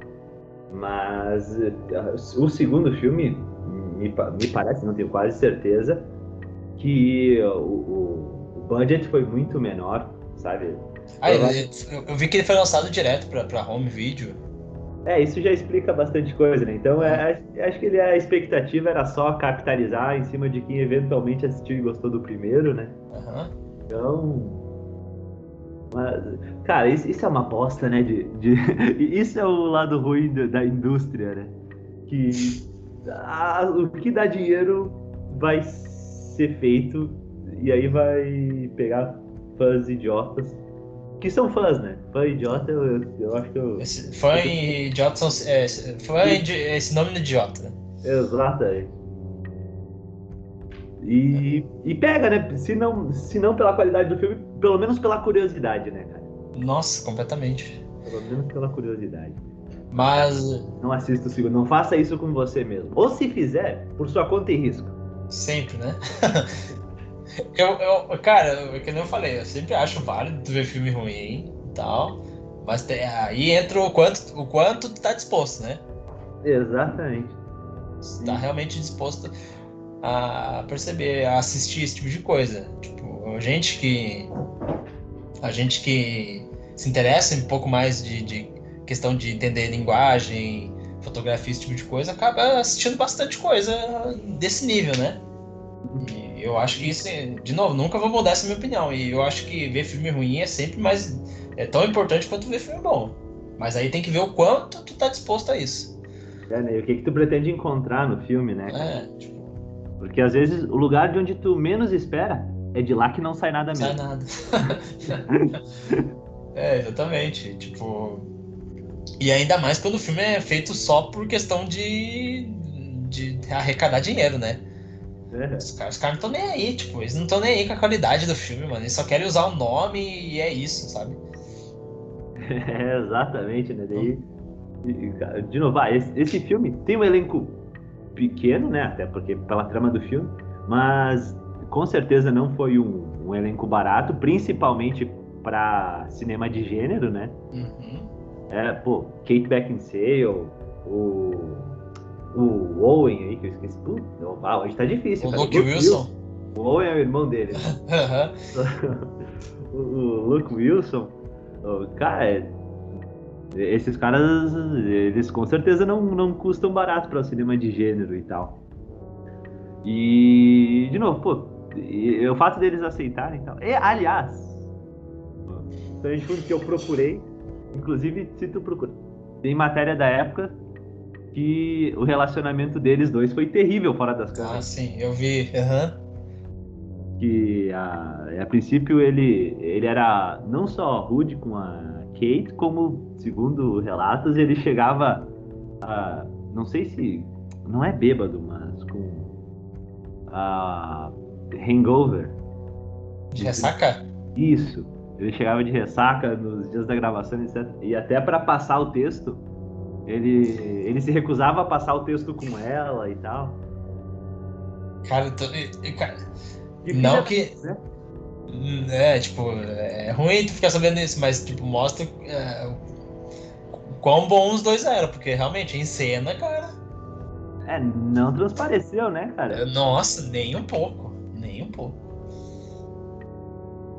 Mas eh, o segundo filme, me, me parece, não tenho quase certeza, que o, o, o budget foi muito menor, sabe? Ah, eu, eu, vi que ele foi lançado direto para home video. É, isso já explica bastante coisa, né? Então, é, acho que ele, a expectativa era só capitalizar em cima de quem eventualmente assistiu e gostou do primeiro, né? Uhum. Então, mas, cara, isso, isso, é uma aposta, né? De, de... isso é o lado ruim da indústria, né? Que a, o que dá dinheiro vai ser feito e aí vai pegar fãs idiotas. Que são fãs, né? Fã idiota, eu, eu acho que eu. Esse, fã e idiota são. É, fã e... esse nome de idiota, né? Exatamente. E, e pega, né? Se não, se não pela qualidade do filme, pelo menos pela curiosidade, né, cara? Nossa, completamente. Pelo menos pela curiosidade. Mas. Não assista o segundo, não faça isso com você mesmo. Ou se fizer, por sua conta e risco. Sempre, né? eu, eu, cara, que nem eu falei, eu sempre acho válido ver filme ruim e tal. Mas tem, aí entra o quanto, o quanto tu tá disposto, né? Exatamente. Você tá realmente disposto a perceber, a assistir esse tipo de coisa. Tipo, gente que. A gente que se interessa um pouco mais de, de questão de entender linguagem, fotografia, esse tipo de coisa, acaba assistindo bastante coisa desse nível, né? E eu acho que isso, de novo, nunca vou mudar essa minha opinião. E eu acho que ver filme ruim é sempre mais. é tão importante quanto ver filme bom. Mas aí tem que ver o quanto tu tá disposto a isso. É, né? E o que, que tu pretende encontrar no filme, né? É, tipo, porque às vezes o lugar de onde tu menos espera é de lá que não sai nada mesmo. Sai nada. é, exatamente. Tipo. E ainda mais quando o filme é feito só por questão de, de arrecadar dinheiro, né? Os caras, cara não estão nem aí, tipo, eles não estão nem aí com a qualidade do filme, mano. Eles só querem usar o nome e é isso, sabe? É, exatamente, né? Daí, de novo, ah, esse, esse filme tem um elenco pequeno, né? Até porque pela trama do filme, mas com certeza não foi um, um elenco barato, principalmente para cinema de gênero, né? Uhum. É, pô, Kate Beckinsale, o, o Owen aí, que eu esqueci. Pô, ah, hoje tá difícil. O cara. Luke Wilson. O Owen é o irmão dele. Né? o, o Luke Wilson, o, cara, é esses caras, eles com certeza não, não custam barato para o cinema de gênero e tal. E, de novo, pô, e, o fato deles aceitarem e tal. E, aliás, de Fundo que eu procurei. Inclusive, se tu procura. Tem matéria da época que o relacionamento deles dois foi terrível fora das câmeras. Ah, sim, eu vi. Uhum. Que a, a princípio ele, ele era não só rude com a Kate, como, segundo relatos, ele chegava a. Não sei se. Não é bêbado, mas com. A. Hangover. De ressaca? Isso. Ele chegava de ressaca nos dias da gravação, etc. E até para passar o texto, ele, ele se recusava a passar o texto com ela e tal. Cara, tô, cara não que. Né? É, tipo, é ruim tu ficar sabendo isso, mas tipo, mostra é, quão bons os dois eram, porque realmente em cena, cara. É, não transpareceu, né, cara? Nossa, nem um pouco.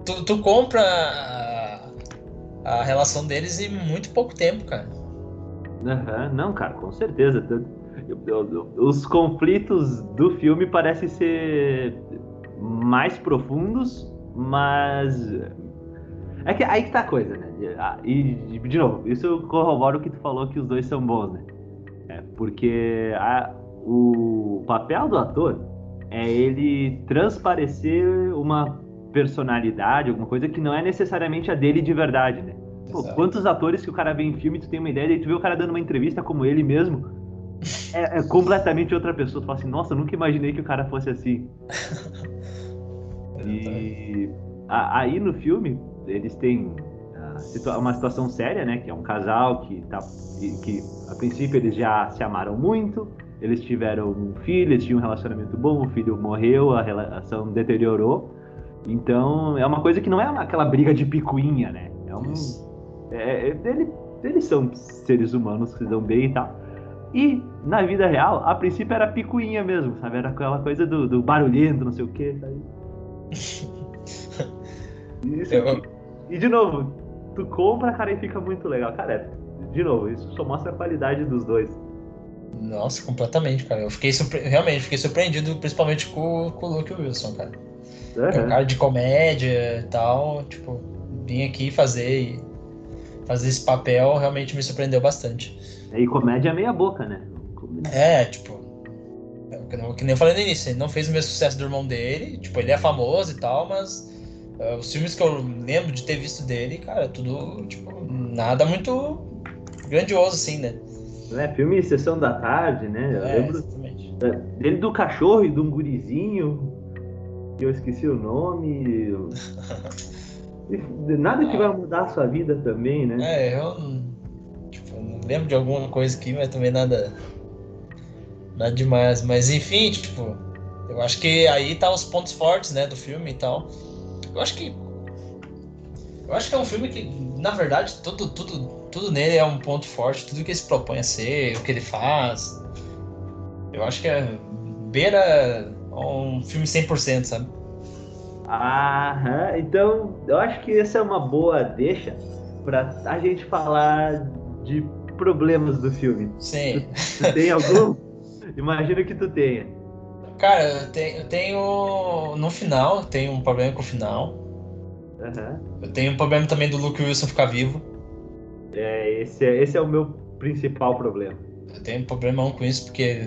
Tu, tu compra a, a relação deles em muito pouco tempo, cara. Uhum, não, cara, com certeza. Os conflitos do filme parecem ser mais profundos, mas. É que aí que tá a coisa, né? E, de novo, isso corrobora o que tu falou que os dois são bons, né? É, porque a, o papel do ator é ele transparecer uma personalidade, alguma coisa que não é necessariamente a dele de verdade, né? Pô, quantos atores que o cara vê em filme, tu tem uma ideia, e tu vê o cara dando uma entrevista como ele mesmo, é, é completamente outra pessoa. Tu fala assim, nossa, nunca imaginei que o cara fosse assim. e a, aí no filme, eles têm uma situação séria, né? Que é um casal que tá. que a princípio eles já se amaram muito, eles tiveram um filho, eles tinham um relacionamento bom, o filho morreu, a relação deteriorou. Então é uma coisa que não é aquela briga de picuinha, né? É um, é, é, ele, eles são seres humanos que dão bem e tal. E, na vida real, a princípio era picuinha mesmo, sabe? Era aquela coisa do, do barulhento, não sei o quê, sabe? Isso, Eu... E, de novo, tu compra, cara, e fica muito legal. Cara, é, de novo, isso só mostra a qualidade dos dois. Nossa, completamente, cara. Eu fiquei realmente fiquei surpreendido, principalmente com, com o Luke Wilson, cara. Uhum. É um cara de comédia e tal, tipo, vim aqui fazer e fazer esse papel realmente me surpreendeu bastante. E comédia é meia boca, né? É, tipo. É que nem eu falei no início, ele não fez o mesmo sucesso do irmão dele. Tipo, ele é famoso e tal, mas uh, os filmes que eu lembro de ter visto dele, cara, tudo, tipo, nada muito grandioso, assim, né? É, filme Sessão da Tarde, né? Eu é, lembro exatamente. dele do cachorro e de um gurizinho, que eu esqueci o nome. Nada que vai mudar a sua vida também, né? É, eu tipo, lembro de alguma coisa aqui, mas também nada. Nada demais. Mas enfim, tipo, eu acho que aí tá os pontos fortes, né, do filme e tal. Eu acho que. Eu acho que é um filme que, na verdade, tudo, tudo, tudo nele é um ponto forte, tudo que ele se propõe a ser, o que ele faz. Eu acho que é beira um filme 100%, sabe? Aham, então eu acho que essa é uma boa deixa para a gente falar de problemas do filme. Sim. Tu, tu tem algum? Imagino que tu tenha. Cara, eu tenho, eu tenho no final, tenho um problema com o final. Uhum. Eu tenho um problema também do Luke Wilson ficar vivo. É, esse é, esse é o meu principal problema. Eu tenho um problemão com isso, porque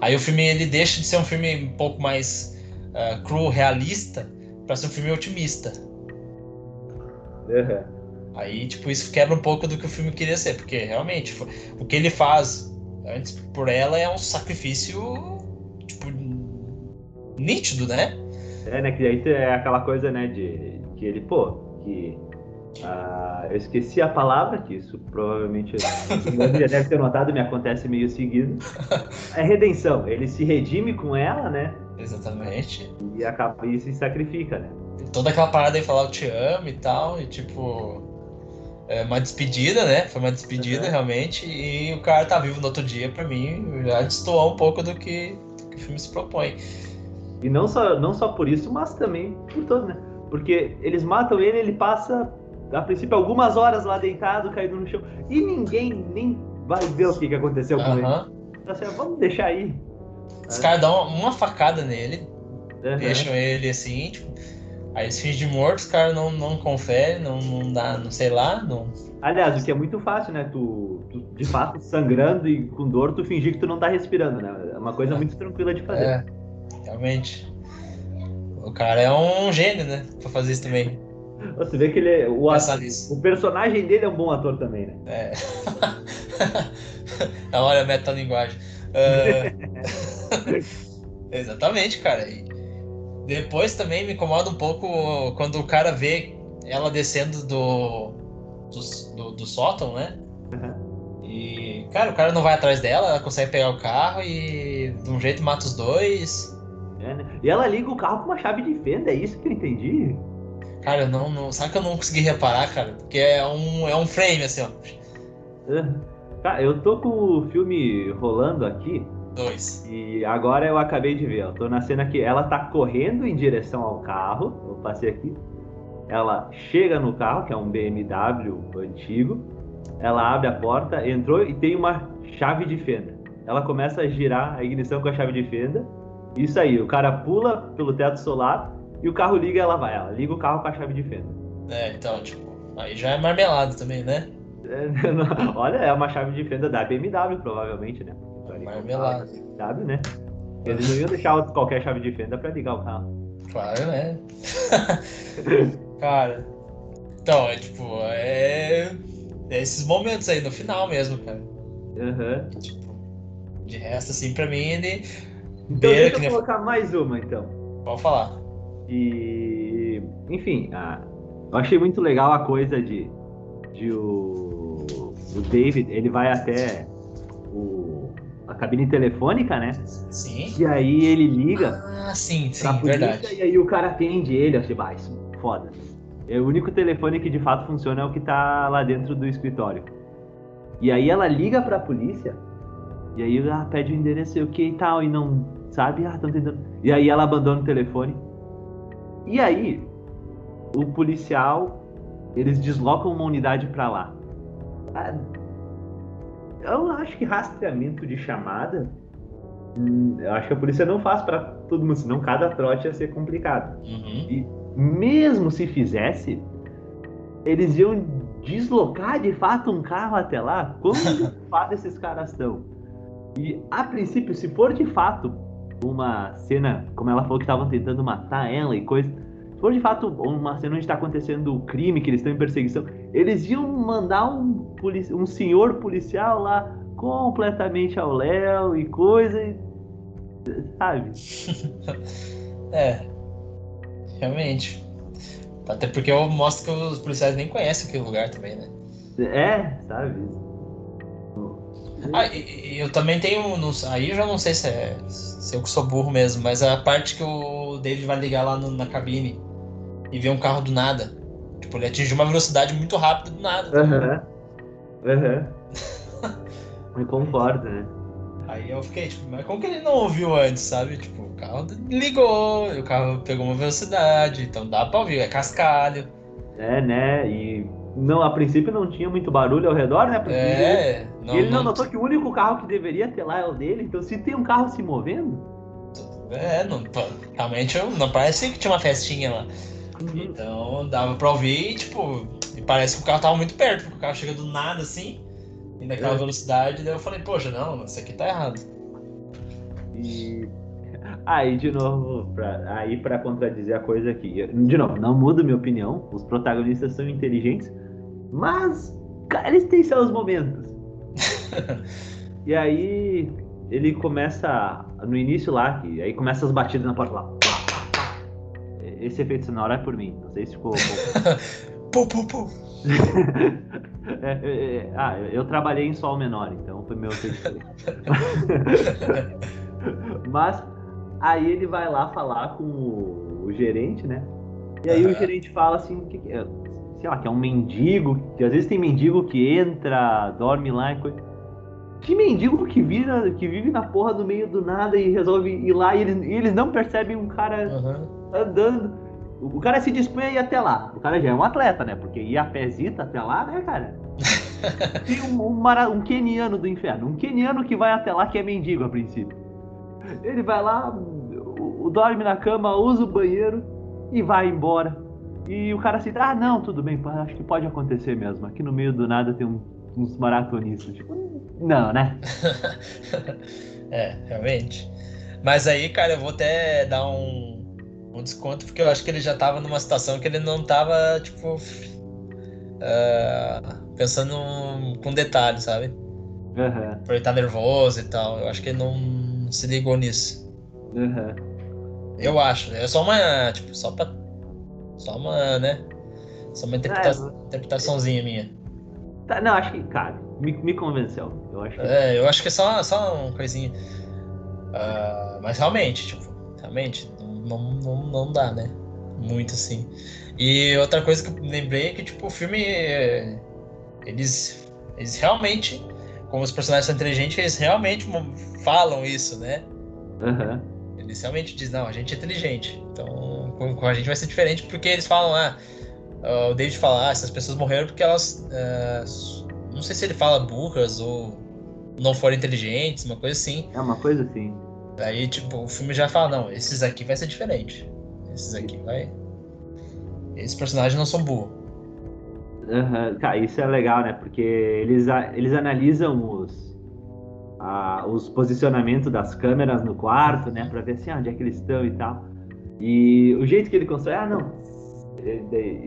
aí o filme ele deixa de ser um filme um pouco mais uh, cru, realista, para ser um filme otimista. Uhum. Aí, tipo, isso quebra um pouco do que o filme queria ser, porque realmente o que ele faz antes por ela é um sacrifício, tipo, nítido, né? É, né? Que aí é aquela coisa, né, de que ele, pô, que. Uh, eu esqueci a palavra, que isso provavelmente já deve ter notado, me acontece meio seguido. É redenção. Ele se redime com ela, né? Exatamente. E acaba e se sacrifica, né? Toda aquela parada de falar eu te amo e tal, e tipo. É uma despedida, né? Foi uma despedida uhum. realmente, e o cara tá vivo no outro dia, pra mim, já destoou um pouco do que, do que o filme se propõe. E não só, não só por isso, mas também por todo, né? Porque eles matam ele, ele passa, a princípio, algumas horas lá deitado, caído no chão, e ninguém nem vai ver o que, que aconteceu com uhum. ele. Então, assim, vamos deixar aí. Os caras dão uma facada nele, uhum. deixam ele assim, tipo, Aí eles fingem de morto, os caras não, não conferem, não, não dá, não sei lá, não. Aliás, o que é muito fácil, né? Tu, tu, de fato, sangrando e com dor, tu fingir que tu não tá respirando, né? É uma coisa muito tranquila de fazer. É, realmente. O cara é um gênio, né? Pra fazer isso também. Você vê que ele é, o, o personagem dele é um bom ator também, né? É. Olha a metalinguagem. Uh... Exatamente, cara. E depois também me incomoda um pouco quando o cara vê ela descendo do, do, do, do sótão, né? Uhum. E, cara, o cara não vai atrás dela, ela consegue pegar o carro e de um jeito mata os dois. É, né? E ela liga o carro com uma chave de fenda, é isso que eu entendi. Cara, eu não, não. Sabe que eu não consegui reparar, cara? Porque é um, é um frame, assim, ó. Cara, eu tô com o filme rolando aqui. Dois. E agora eu acabei de ver, eu tô na cena que ela tá correndo em direção ao carro. Eu passei aqui. Ela chega no carro, que é um BMW antigo. Ela abre a porta, entrou e tem uma chave de fenda. Ela começa a girar a ignição com a chave de fenda. Isso aí, o cara pula pelo teto solar e o carro liga e ela vai. Ela liga o carro com a chave de fenda. É, então, tipo, aí já é marmelado também, né? É, não, olha, é uma chave de fenda da BMW, provavelmente, né? Marmelada. BMW, né? Eles não iam deixar qualquer chave de fenda pra ligar o carro. Claro, né? cara. Então, é tipo, é... é. esses momentos aí no final mesmo, cara. Uhum. Tipo, de resto, assim, pra mim, ele. Então Beira, deixa eu colocar mais uma, então. Pode falar. E, enfim, a, eu achei muito legal a coisa de, de o, o David, ele vai até o, a cabine telefônica, né? Sim. E aí ele liga. Ah, sim, sim, verdade. E aí o cara atende ele, eu achei, ah, isso, foda. É o único telefone que de fato funciona é o que tá lá dentro do escritório. E aí ela liga pra polícia, e aí ela pede o endereço e o que e tal, e não sabe, ah, estão tentando. E aí ela abandona o telefone. E aí, o policial, eles deslocam uma unidade para lá. Ah, eu acho que rastreamento de chamada, hum, eu acho que a polícia não faz para todo mundo, senão cada trote ia ser complicado. Uhum. E mesmo se fizesse, eles iam deslocar de fato um carro até lá? Como de esses caras estão? E a princípio, se for de fato uma cena, como ela falou que estavam tentando matar ela e coisa. Se for de fato uma cena onde está acontecendo o crime, que eles estão em perseguição, eles iam mandar um, um senhor policial lá completamente ao léu e coisa, e, sabe? é, realmente. Até porque eu mostro que os policiais nem conhecem aquele lugar também, né? É, sabe? Ah, eu também tenho. aí eu já não sei se é se eu que sou burro mesmo, mas a parte que o David vai ligar lá no, na cabine e vê um carro do nada. Tipo, ele atinge uma velocidade muito rápida do nada. Aham. Uhum. Aham. Uhum. Me concordo, né? Aí eu fiquei, tipo, mas como que ele não ouviu antes, sabe? Tipo, o carro ligou, o carro pegou uma velocidade, então dá pra ouvir, é cascalho. É, né? E não, a princípio não tinha muito barulho ao redor, né? Porque é, ele, não, ele não, não notou que o único carro que deveria ter lá é o dele, então se tem um carro se movendo. É, não, realmente não parece que tinha uma festinha lá. Uhum. Então dava pra ouvir e, tipo, e parece que o carro tava muito perto, porque o carro chega do nada assim, e naquela é. velocidade, daí eu falei, poxa, não, isso aqui tá errado. E Aí, de novo, pra, aí para contradizer a coisa aqui, de novo, não muda minha opinião, os protagonistas são inteligentes, mas cara, eles têm seus momentos. e aí ele começa no início lá, que aí começa as batidas na porta lá. Esse efeito sonoro é por mim, não sei se ficou. pô, pô, pô. é, é, é, ah, eu trabalhei em sol menor, então foi meu efeito. Mas Aí ele vai lá falar com o, o gerente, né? E aí uhum. o gerente fala assim, que, é, sei lá, que é um mendigo, que às vezes tem mendigo que entra, dorme lá e coisa. Que mendigo que, vira, que vive na porra do meio do nada e resolve ir lá e eles, e eles não percebem um cara uhum. andando. O cara se dispõe a ir até lá. O cara já é um atleta, né? Porque ir a pezita até lá, né, cara? Tem um, um, um keniano do inferno. Um keniano que vai até lá que é mendigo a princípio. Ele vai lá, dorme na cama, usa o banheiro e vai embora. E o cara assim, ah, não, tudo bem, acho que pode acontecer mesmo. Aqui no meio do nada tem um, uns maratonistas. Tipo, não, né? é, realmente. Mas aí, cara, eu vou até dar um, um desconto, porque eu acho que ele já tava numa situação que ele não tava, tipo, uh, pensando com detalhes, sabe? Uhum. Por ele tá nervoso e tal. Eu acho que ele não se ligou nisso. Uhum. Eu acho. É só uma. Tipo, só pra. Só uma, né? Só uma interpreta... é, interpretaçãozinha minha. Tá, não, acho que, cara, me, me convenceu. Eu acho que... É, eu acho que é só, só uma coisinha. Uh, mas realmente, tipo, realmente, não, não, não dá, né? Muito assim. E outra coisa que eu lembrei é que, tipo, o filme. Eles, eles realmente, como os personagens são inteligentes, eles realmente falam isso, né? Uhum. Eles realmente dizem, não, a gente é inteligente. Então, com, com a gente vai ser diferente porque eles falam, ah, o David fala, ah, essas pessoas morreram porque elas. Uh, não sei se ele fala burras ou não foram inteligentes, uma coisa assim. É uma coisa assim. Aí, tipo, o filme já fala, não, esses aqui vai ser diferente. Esses aqui vai. Esses personagens não são burros. Uhum. Cara, isso é legal, né? Porque eles, eles analisam os, a, os posicionamentos das câmeras no quarto, né? Pra ver assim, onde é que eles estão e tal. E o jeito que ele constrói, ah, não.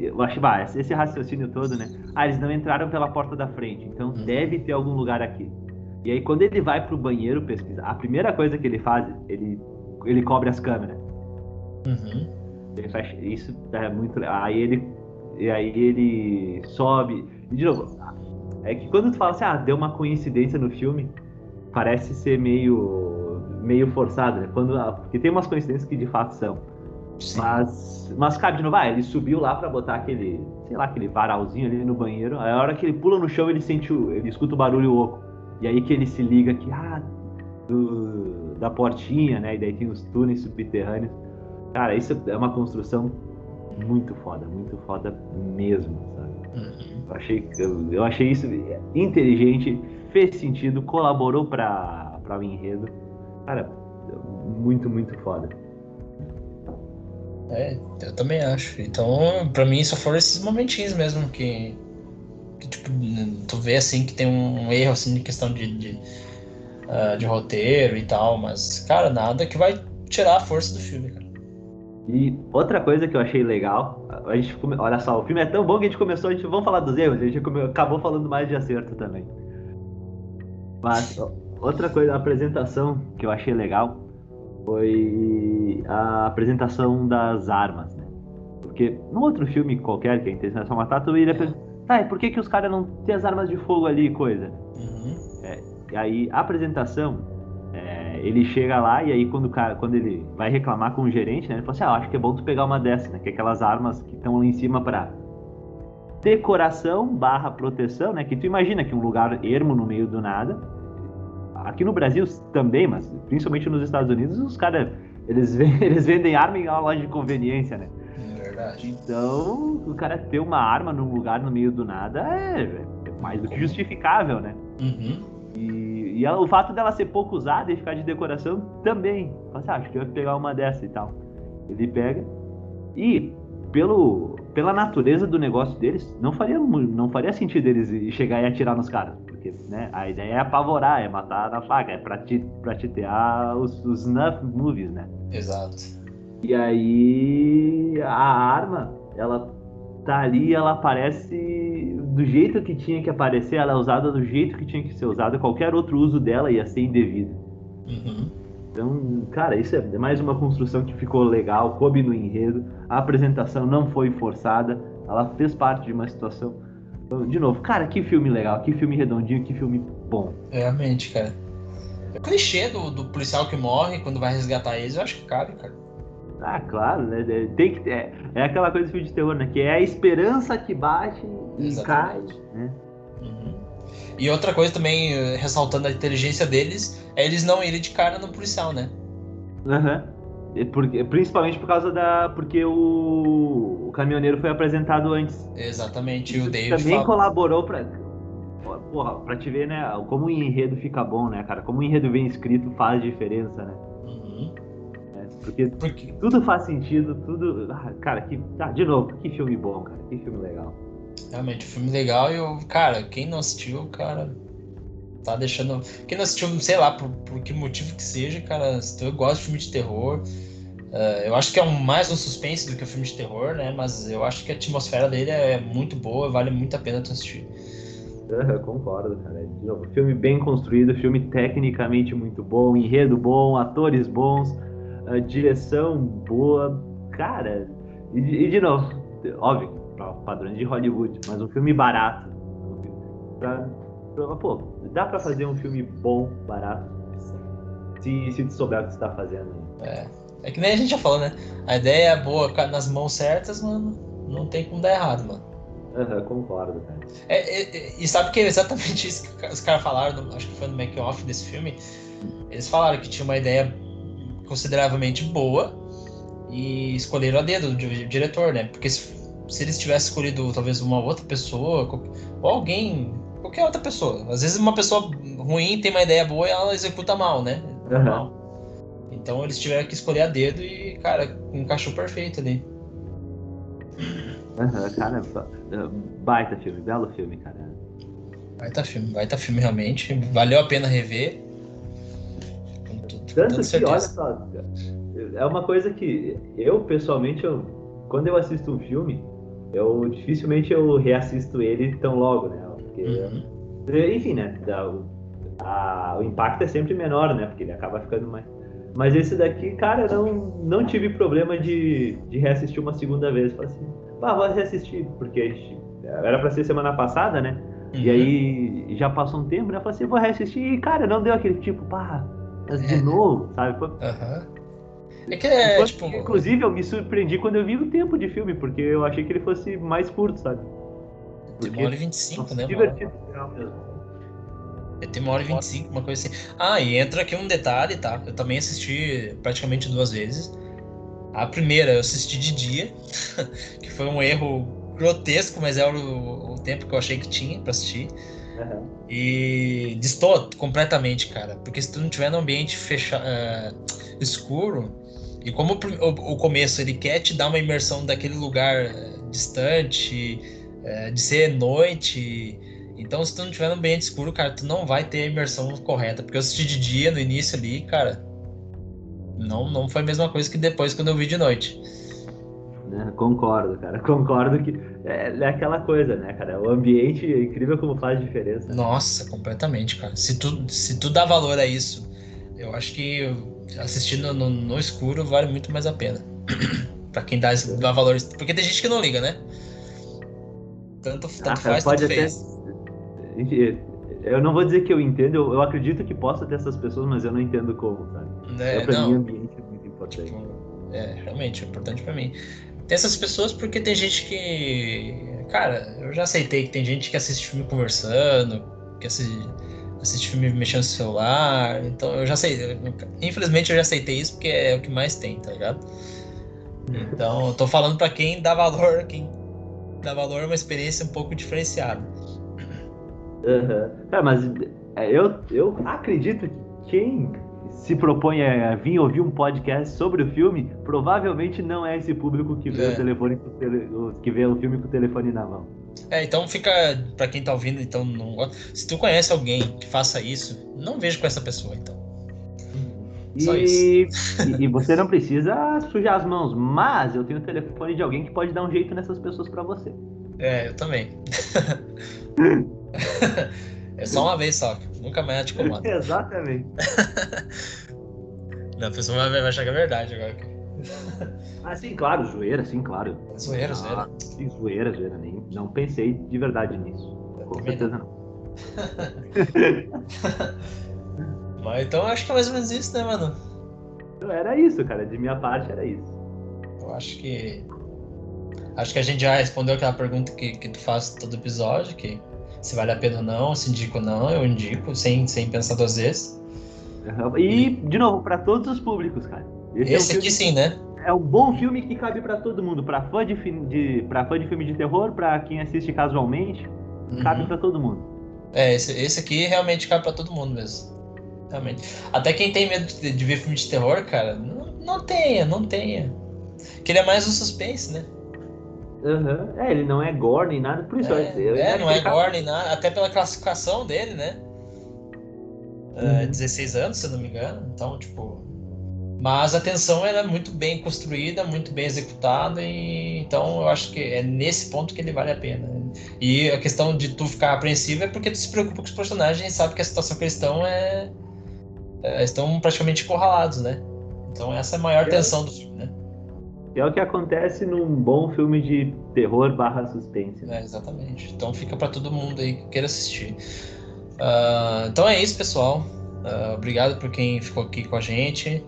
Eu acho, bah, esse raciocínio todo, né? Ah, eles não entraram pela porta da frente, então uhum. deve ter algum lugar aqui. E aí, quando ele vai pro banheiro pesquisar, a primeira coisa que ele faz, ele, ele cobre as câmeras. Uhum. Ele faz, isso é muito Aí ele, e aí ele sobe. E de novo, é que quando tu fala assim, ah, deu uma coincidência no filme, parece ser meio, meio forçado, né? Quando, porque tem umas coincidências que de fato são. Sim. Mas, mas cara, de novo, ah, ele subiu lá para botar aquele, sei lá, aquele varalzinho ali no banheiro. Aí a hora que ele pula no chão, ele sente o, ele escuta o barulho oco. E aí que ele se liga que, ah, do, da portinha, né? E daí tem os túneis subterrâneos. Cara, isso é uma construção muito foda, muito foda mesmo, sabe? Uhum. Eu, achei, eu, achei isso inteligente, fez sentido, colaborou para o enredo. Cara, muito, muito foda. É, eu também acho. Então, pra mim, só foram esses momentinhos mesmo que, que tipo, tu vê assim que tem um erro assim de questão de, de, uh, de roteiro e tal, mas, cara, nada que vai tirar a força do filme, cara. E outra coisa que eu achei legal, a gente olha só, o filme é tão bom que a gente começou, a gente vamos falar dos erros, a gente acabou falando mais de acerto também. Mas outra coisa, a apresentação que eu achei legal foi a apresentação das armas, né? Porque num outro filme qualquer, que é a intenção é só matar, tu iria pensar, tá, e por que, que os caras não têm as armas de fogo ali e coisa? Uhum. É, e aí a apresentação é, ele chega lá e aí quando, cara, quando ele vai reclamar com o gerente, né, ele fala assim, ah, acho que é bom tu pegar uma dessas, né, que é aquelas armas que estão lá em cima para decoração barra proteção, né, que tu imagina que um lugar ermo no meio do nada, aqui no Brasil também, mas principalmente nos Estados Unidos, os caras, eles, eles vendem arma em uma loja de conveniência, né. É verdade. Então, o cara ter uma arma num lugar no meio do nada é, é mais do que justificável, né. Uhum. E, e o fato dela ser pouco usada e ficar de decoração também. Assim, ah, acho que eu vou pegar uma dessa e tal. Ele pega. E pelo, pela natureza do negócio deles, não faria, não faria sentido eles chegar e atirar nos caras. Porque né, a ideia é apavorar, é matar na faca, é pra, pra tear os, os snuff movies, né? Exato. E aí a arma, ela tá ali, ela aparece do jeito que tinha que aparecer, ela é usada do jeito que tinha que ser usada, qualquer outro uso dela ia ser indevido. Uhum. Então, cara, isso é mais uma construção que ficou legal, coube no enredo, a apresentação não foi forçada, ela fez parte de uma situação. Então, de novo, cara, que filme legal, que filme redondinho, que filme bom. Realmente, cara. O clichê do, do policial que morre quando vai resgatar eles, eu acho que cabe, cara. Ah, claro, né? Tem que, é, é aquela coisa do filme de terror, né? Que é a esperança que bate e Exatamente. cai, né? Uhum. E outra coisa também, eh, ressaltando a inteligência deles, é eles não irem de cara no policial, né? Aham. Uhum. principalmente por causa da. Porque o, o caminhoneiro foi apresentado antes. Exatamente, e o David. Também fala... colaborou pra. Porra, pra te ver, né? Como o enredo fica bom, né, cara? Como o enredo bem escrito faz diferença, né? Uhum. Porque, porque tudo faz sentido, tudo. Ah, cara, que. Ah, de novo, que filme bom, cara. Que filme legal. Realmente, um filme legal e o. Cara, quem não assistiu, cara. Tá deixando. Quem não assistiu, sei lá, por, por que motivo que seja, cara, se tu gosta de filme de terror. Uh, eu acho que é um, mais um suspense do que um filme de terror, né? Mas eu acho que a atmosfera dele é muito boa, vale muito a pena tu assistir. Eu concordo, cara. De novo, filme bem construído, filme tecnicamente muito bom, enredo bom, atores bons, uh, direção boa. Cara, e, e, de novo, óbvio, padrões de Hollywood, mas um filme barato. Pra, pra, pô, dá pra fazer um filme bom, barato, se, se tu souber o que você tá fazendo. É. É que nem a gente já falou, né? A ideia é boa nas mãos certas, mano, não tem como dar errado, mano. Uhum, concordo, cara. É, é, e sabe que é exatamente isso que os caras falaram, acho que foi no make-off desse filme. Eles falaram que tinha uma ideia consideravelmente boa e escolheram a dedo do diretor, né? Porque se, se eles tivessem escolhido talvez uma outra pessoa, ou alguém, qualquer outra pessoa. Às vezes uma pessoa ruim tem uma ideia boa e ela executa mal, né? Uhum. Então eles tiveram que escolher a dedo e, cara, encaixou perfeito ali. Uhum, cara, baita filme, belo filme, cara. Baita filme, baita filme realmente. Valeu a pena rever. Com tudo, Tanto com que, olha só, é uma coisa que eu, pessoalmente, eu, quando eu assisto um filme, eu dificilmente eu reassisto ele tão logo, né? Porque, uhum. enfim, né? o, a, o impacto é sempre menor, né? Porque ele acaba ficando mais. Mas esse daqui, cara, não, não tive problema de, de reassistir uma segunda vez. Falei assim, ah, vou reassistir, porque era pra ser semana passada, né? Uhum. E aí já passou um tempo, né? Eu falei assim, vou reassistir e, cara, não deu aquele tipo, pá, de é. novo, sabe? Uhum. É que é, tipo... Inclusive, eu me surpreendi quando eu vi o tempo de filme, porque eu achei que ele fosse mais curto, sabe? Porque, Tem uma hora e 25, né, divertido mesmo. Tem uma hora e 25, uma coisa assim. Ah, e entra aqui um detalhe, tá? Eu também assisti praticamente duas vezes. A primeira eu assisti de dia, que foi um erro grotesco, mas era o, o tempo que eu achei que tinha para assistir. Uhum. E distou completamente, cara. Porque se tu não tiver no ambiente fecha, uh, escuro, e como o, o, começo ele quer te dar uma imersão daquele lugar eh, distante, uh, de ser noite. Então, se tu não tiver no ambiente escuro, cara, tu não vai ter a imersão correta. Porque eu assisti de dia no início ali, cara, não, não foi a mesma coisa que depois quando eu vi de noite. É, concordo, cara. Concordo que é, é, aquela coisa, né, cara? O ambiente é incrível como faz diferença. Nossa, completamente, cara. Se tu, se tu dá valor a isso, eu acho que assistindo no, no escuro vale muito mais a pena. pra quem dá, dá valor. Porque tem gente que não liga, né? Tanto, tanto ah, faz, pode tanto até... fez. Eu não vou dizer que eu entendo, eu, eu acredito que possa ter essas pessoas, mas eu não entendo como, sabe? É, pra não. mim, ambiente é muito importante. Tipo, é, realmente, é importante pra mim. Tem essas pessoas porque tem gente que. Cara, eu já aceitei que tem gente que assiste filme conversando, que assiste, assiste filme mexendo no celular. Então eu já sei. Infelizmente eu já aceitei isso porque é o que mais tem, tá ligado? Então eu tô falando pra quem dá valor, quem dá valor a uma experiência um pouco diferenciada. Uhum. É, mas é, eu, eu acredito que quem se propõe a vir ouvir um podcast sobre o filme, provavelmente não é esse público que vê é. o telefone que vê o filme com o telefone na mão. É, então fica para quem tá ouvindo, então não, se tu conhece alguém que faça isso, não veja com essa pessoa, então. E, e, você não precisa sujar as mãos, mas eu tenho o telefone de alguém que pode dar um jeito nessas pessoas para você. É, eu também. é só uma vez só, nunca mais te incomoda. Exatamente. Não, a pessoa vai achar que é verdade agora. Ah, sim, claro, zoeira, sim, claro. Zoeira, ah, zoeira. Sim, zoeira, zoeira. Nem, não pensei de verdade nisso. Com certeza não. Mas então acho que é mais ou menos isso, né, mano? Era isso, cara. De minha parte era isso. Eu acho que. Acho que a gente já respondeu aquela pergunta que, que tu faz todo episódio, que se vale a pena ou não, se indico ou não, eu indico, sem, sem pensar duas vezes. E, de novo, para todos os públicos, cara. Esse, Esse é um aqui sim, né? É um bom filme que cabe para todo mundo, para fã de, de para fã de filme de terror, para quem assiste casualmente, uhum. cabe para todo mundo. É, esse, esse aqui realmente cabe para todo mundo mesmo. Realmente. Até quem tem medo de, de, ver filme de terror, cara, não, Não tenha, não tenha. Que ele é mais um suspense, né? Uhum. É, ele não é gore nem nada, por isso. É, eu, é não é gore nem nada, até pela classificação dele, né? Uhum. Uh, 16 anos, se eu não me engano. Então, tipo. Mas a tensão era é muito bem construída, muito bem executada, e então eu acho que é nesse ponto que ele vale a pena. E a questão de tu ficar apreensivo é porque tu se preocupa com os personagens e sabe que a situação que eles estão é. é estão praticamente encurralados, né? Então essa é a maior é. tensão do filme, né? É o que acontece num bom filme de terror barra suspense. Né? É, exatamente. Então fica para todo mundo aí que queira assistir. Uh, então é isso, pessoal. Uh, obrigado por quem ficou aqui com a gente.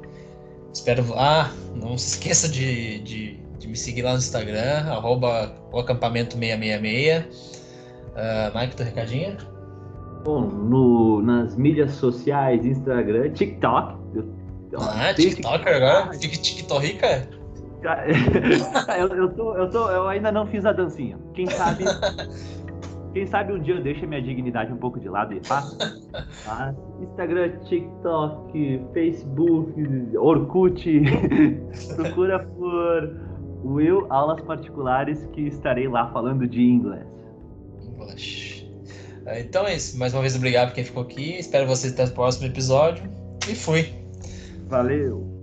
Espero. Ah, não se esqueça de, de, de me seguir lá no Instagram, arroba o acampamento 666. Uh, Mike, teu recadinho? Bom, no, nas mídias sociais, Instagram, TikTok. Eu, ah, TikToker agora? Fica TikTok, cara? eu, eu, tô, eu, tô, eu ainda não fiz a dancinha. Quem sabe Quem sabe um dia eu deixo a minha dignidade um pouco de lado e faço. Tá? Instagram, TikTok, Facebook, Orkut. Procura por Will Aulas Particulares que estarei lá falando de inglês. English. Então é isso. Mais uma vez, obrigado por quem ficou aqui. Espero vocês até o próximo episódio. E fui. Valeu.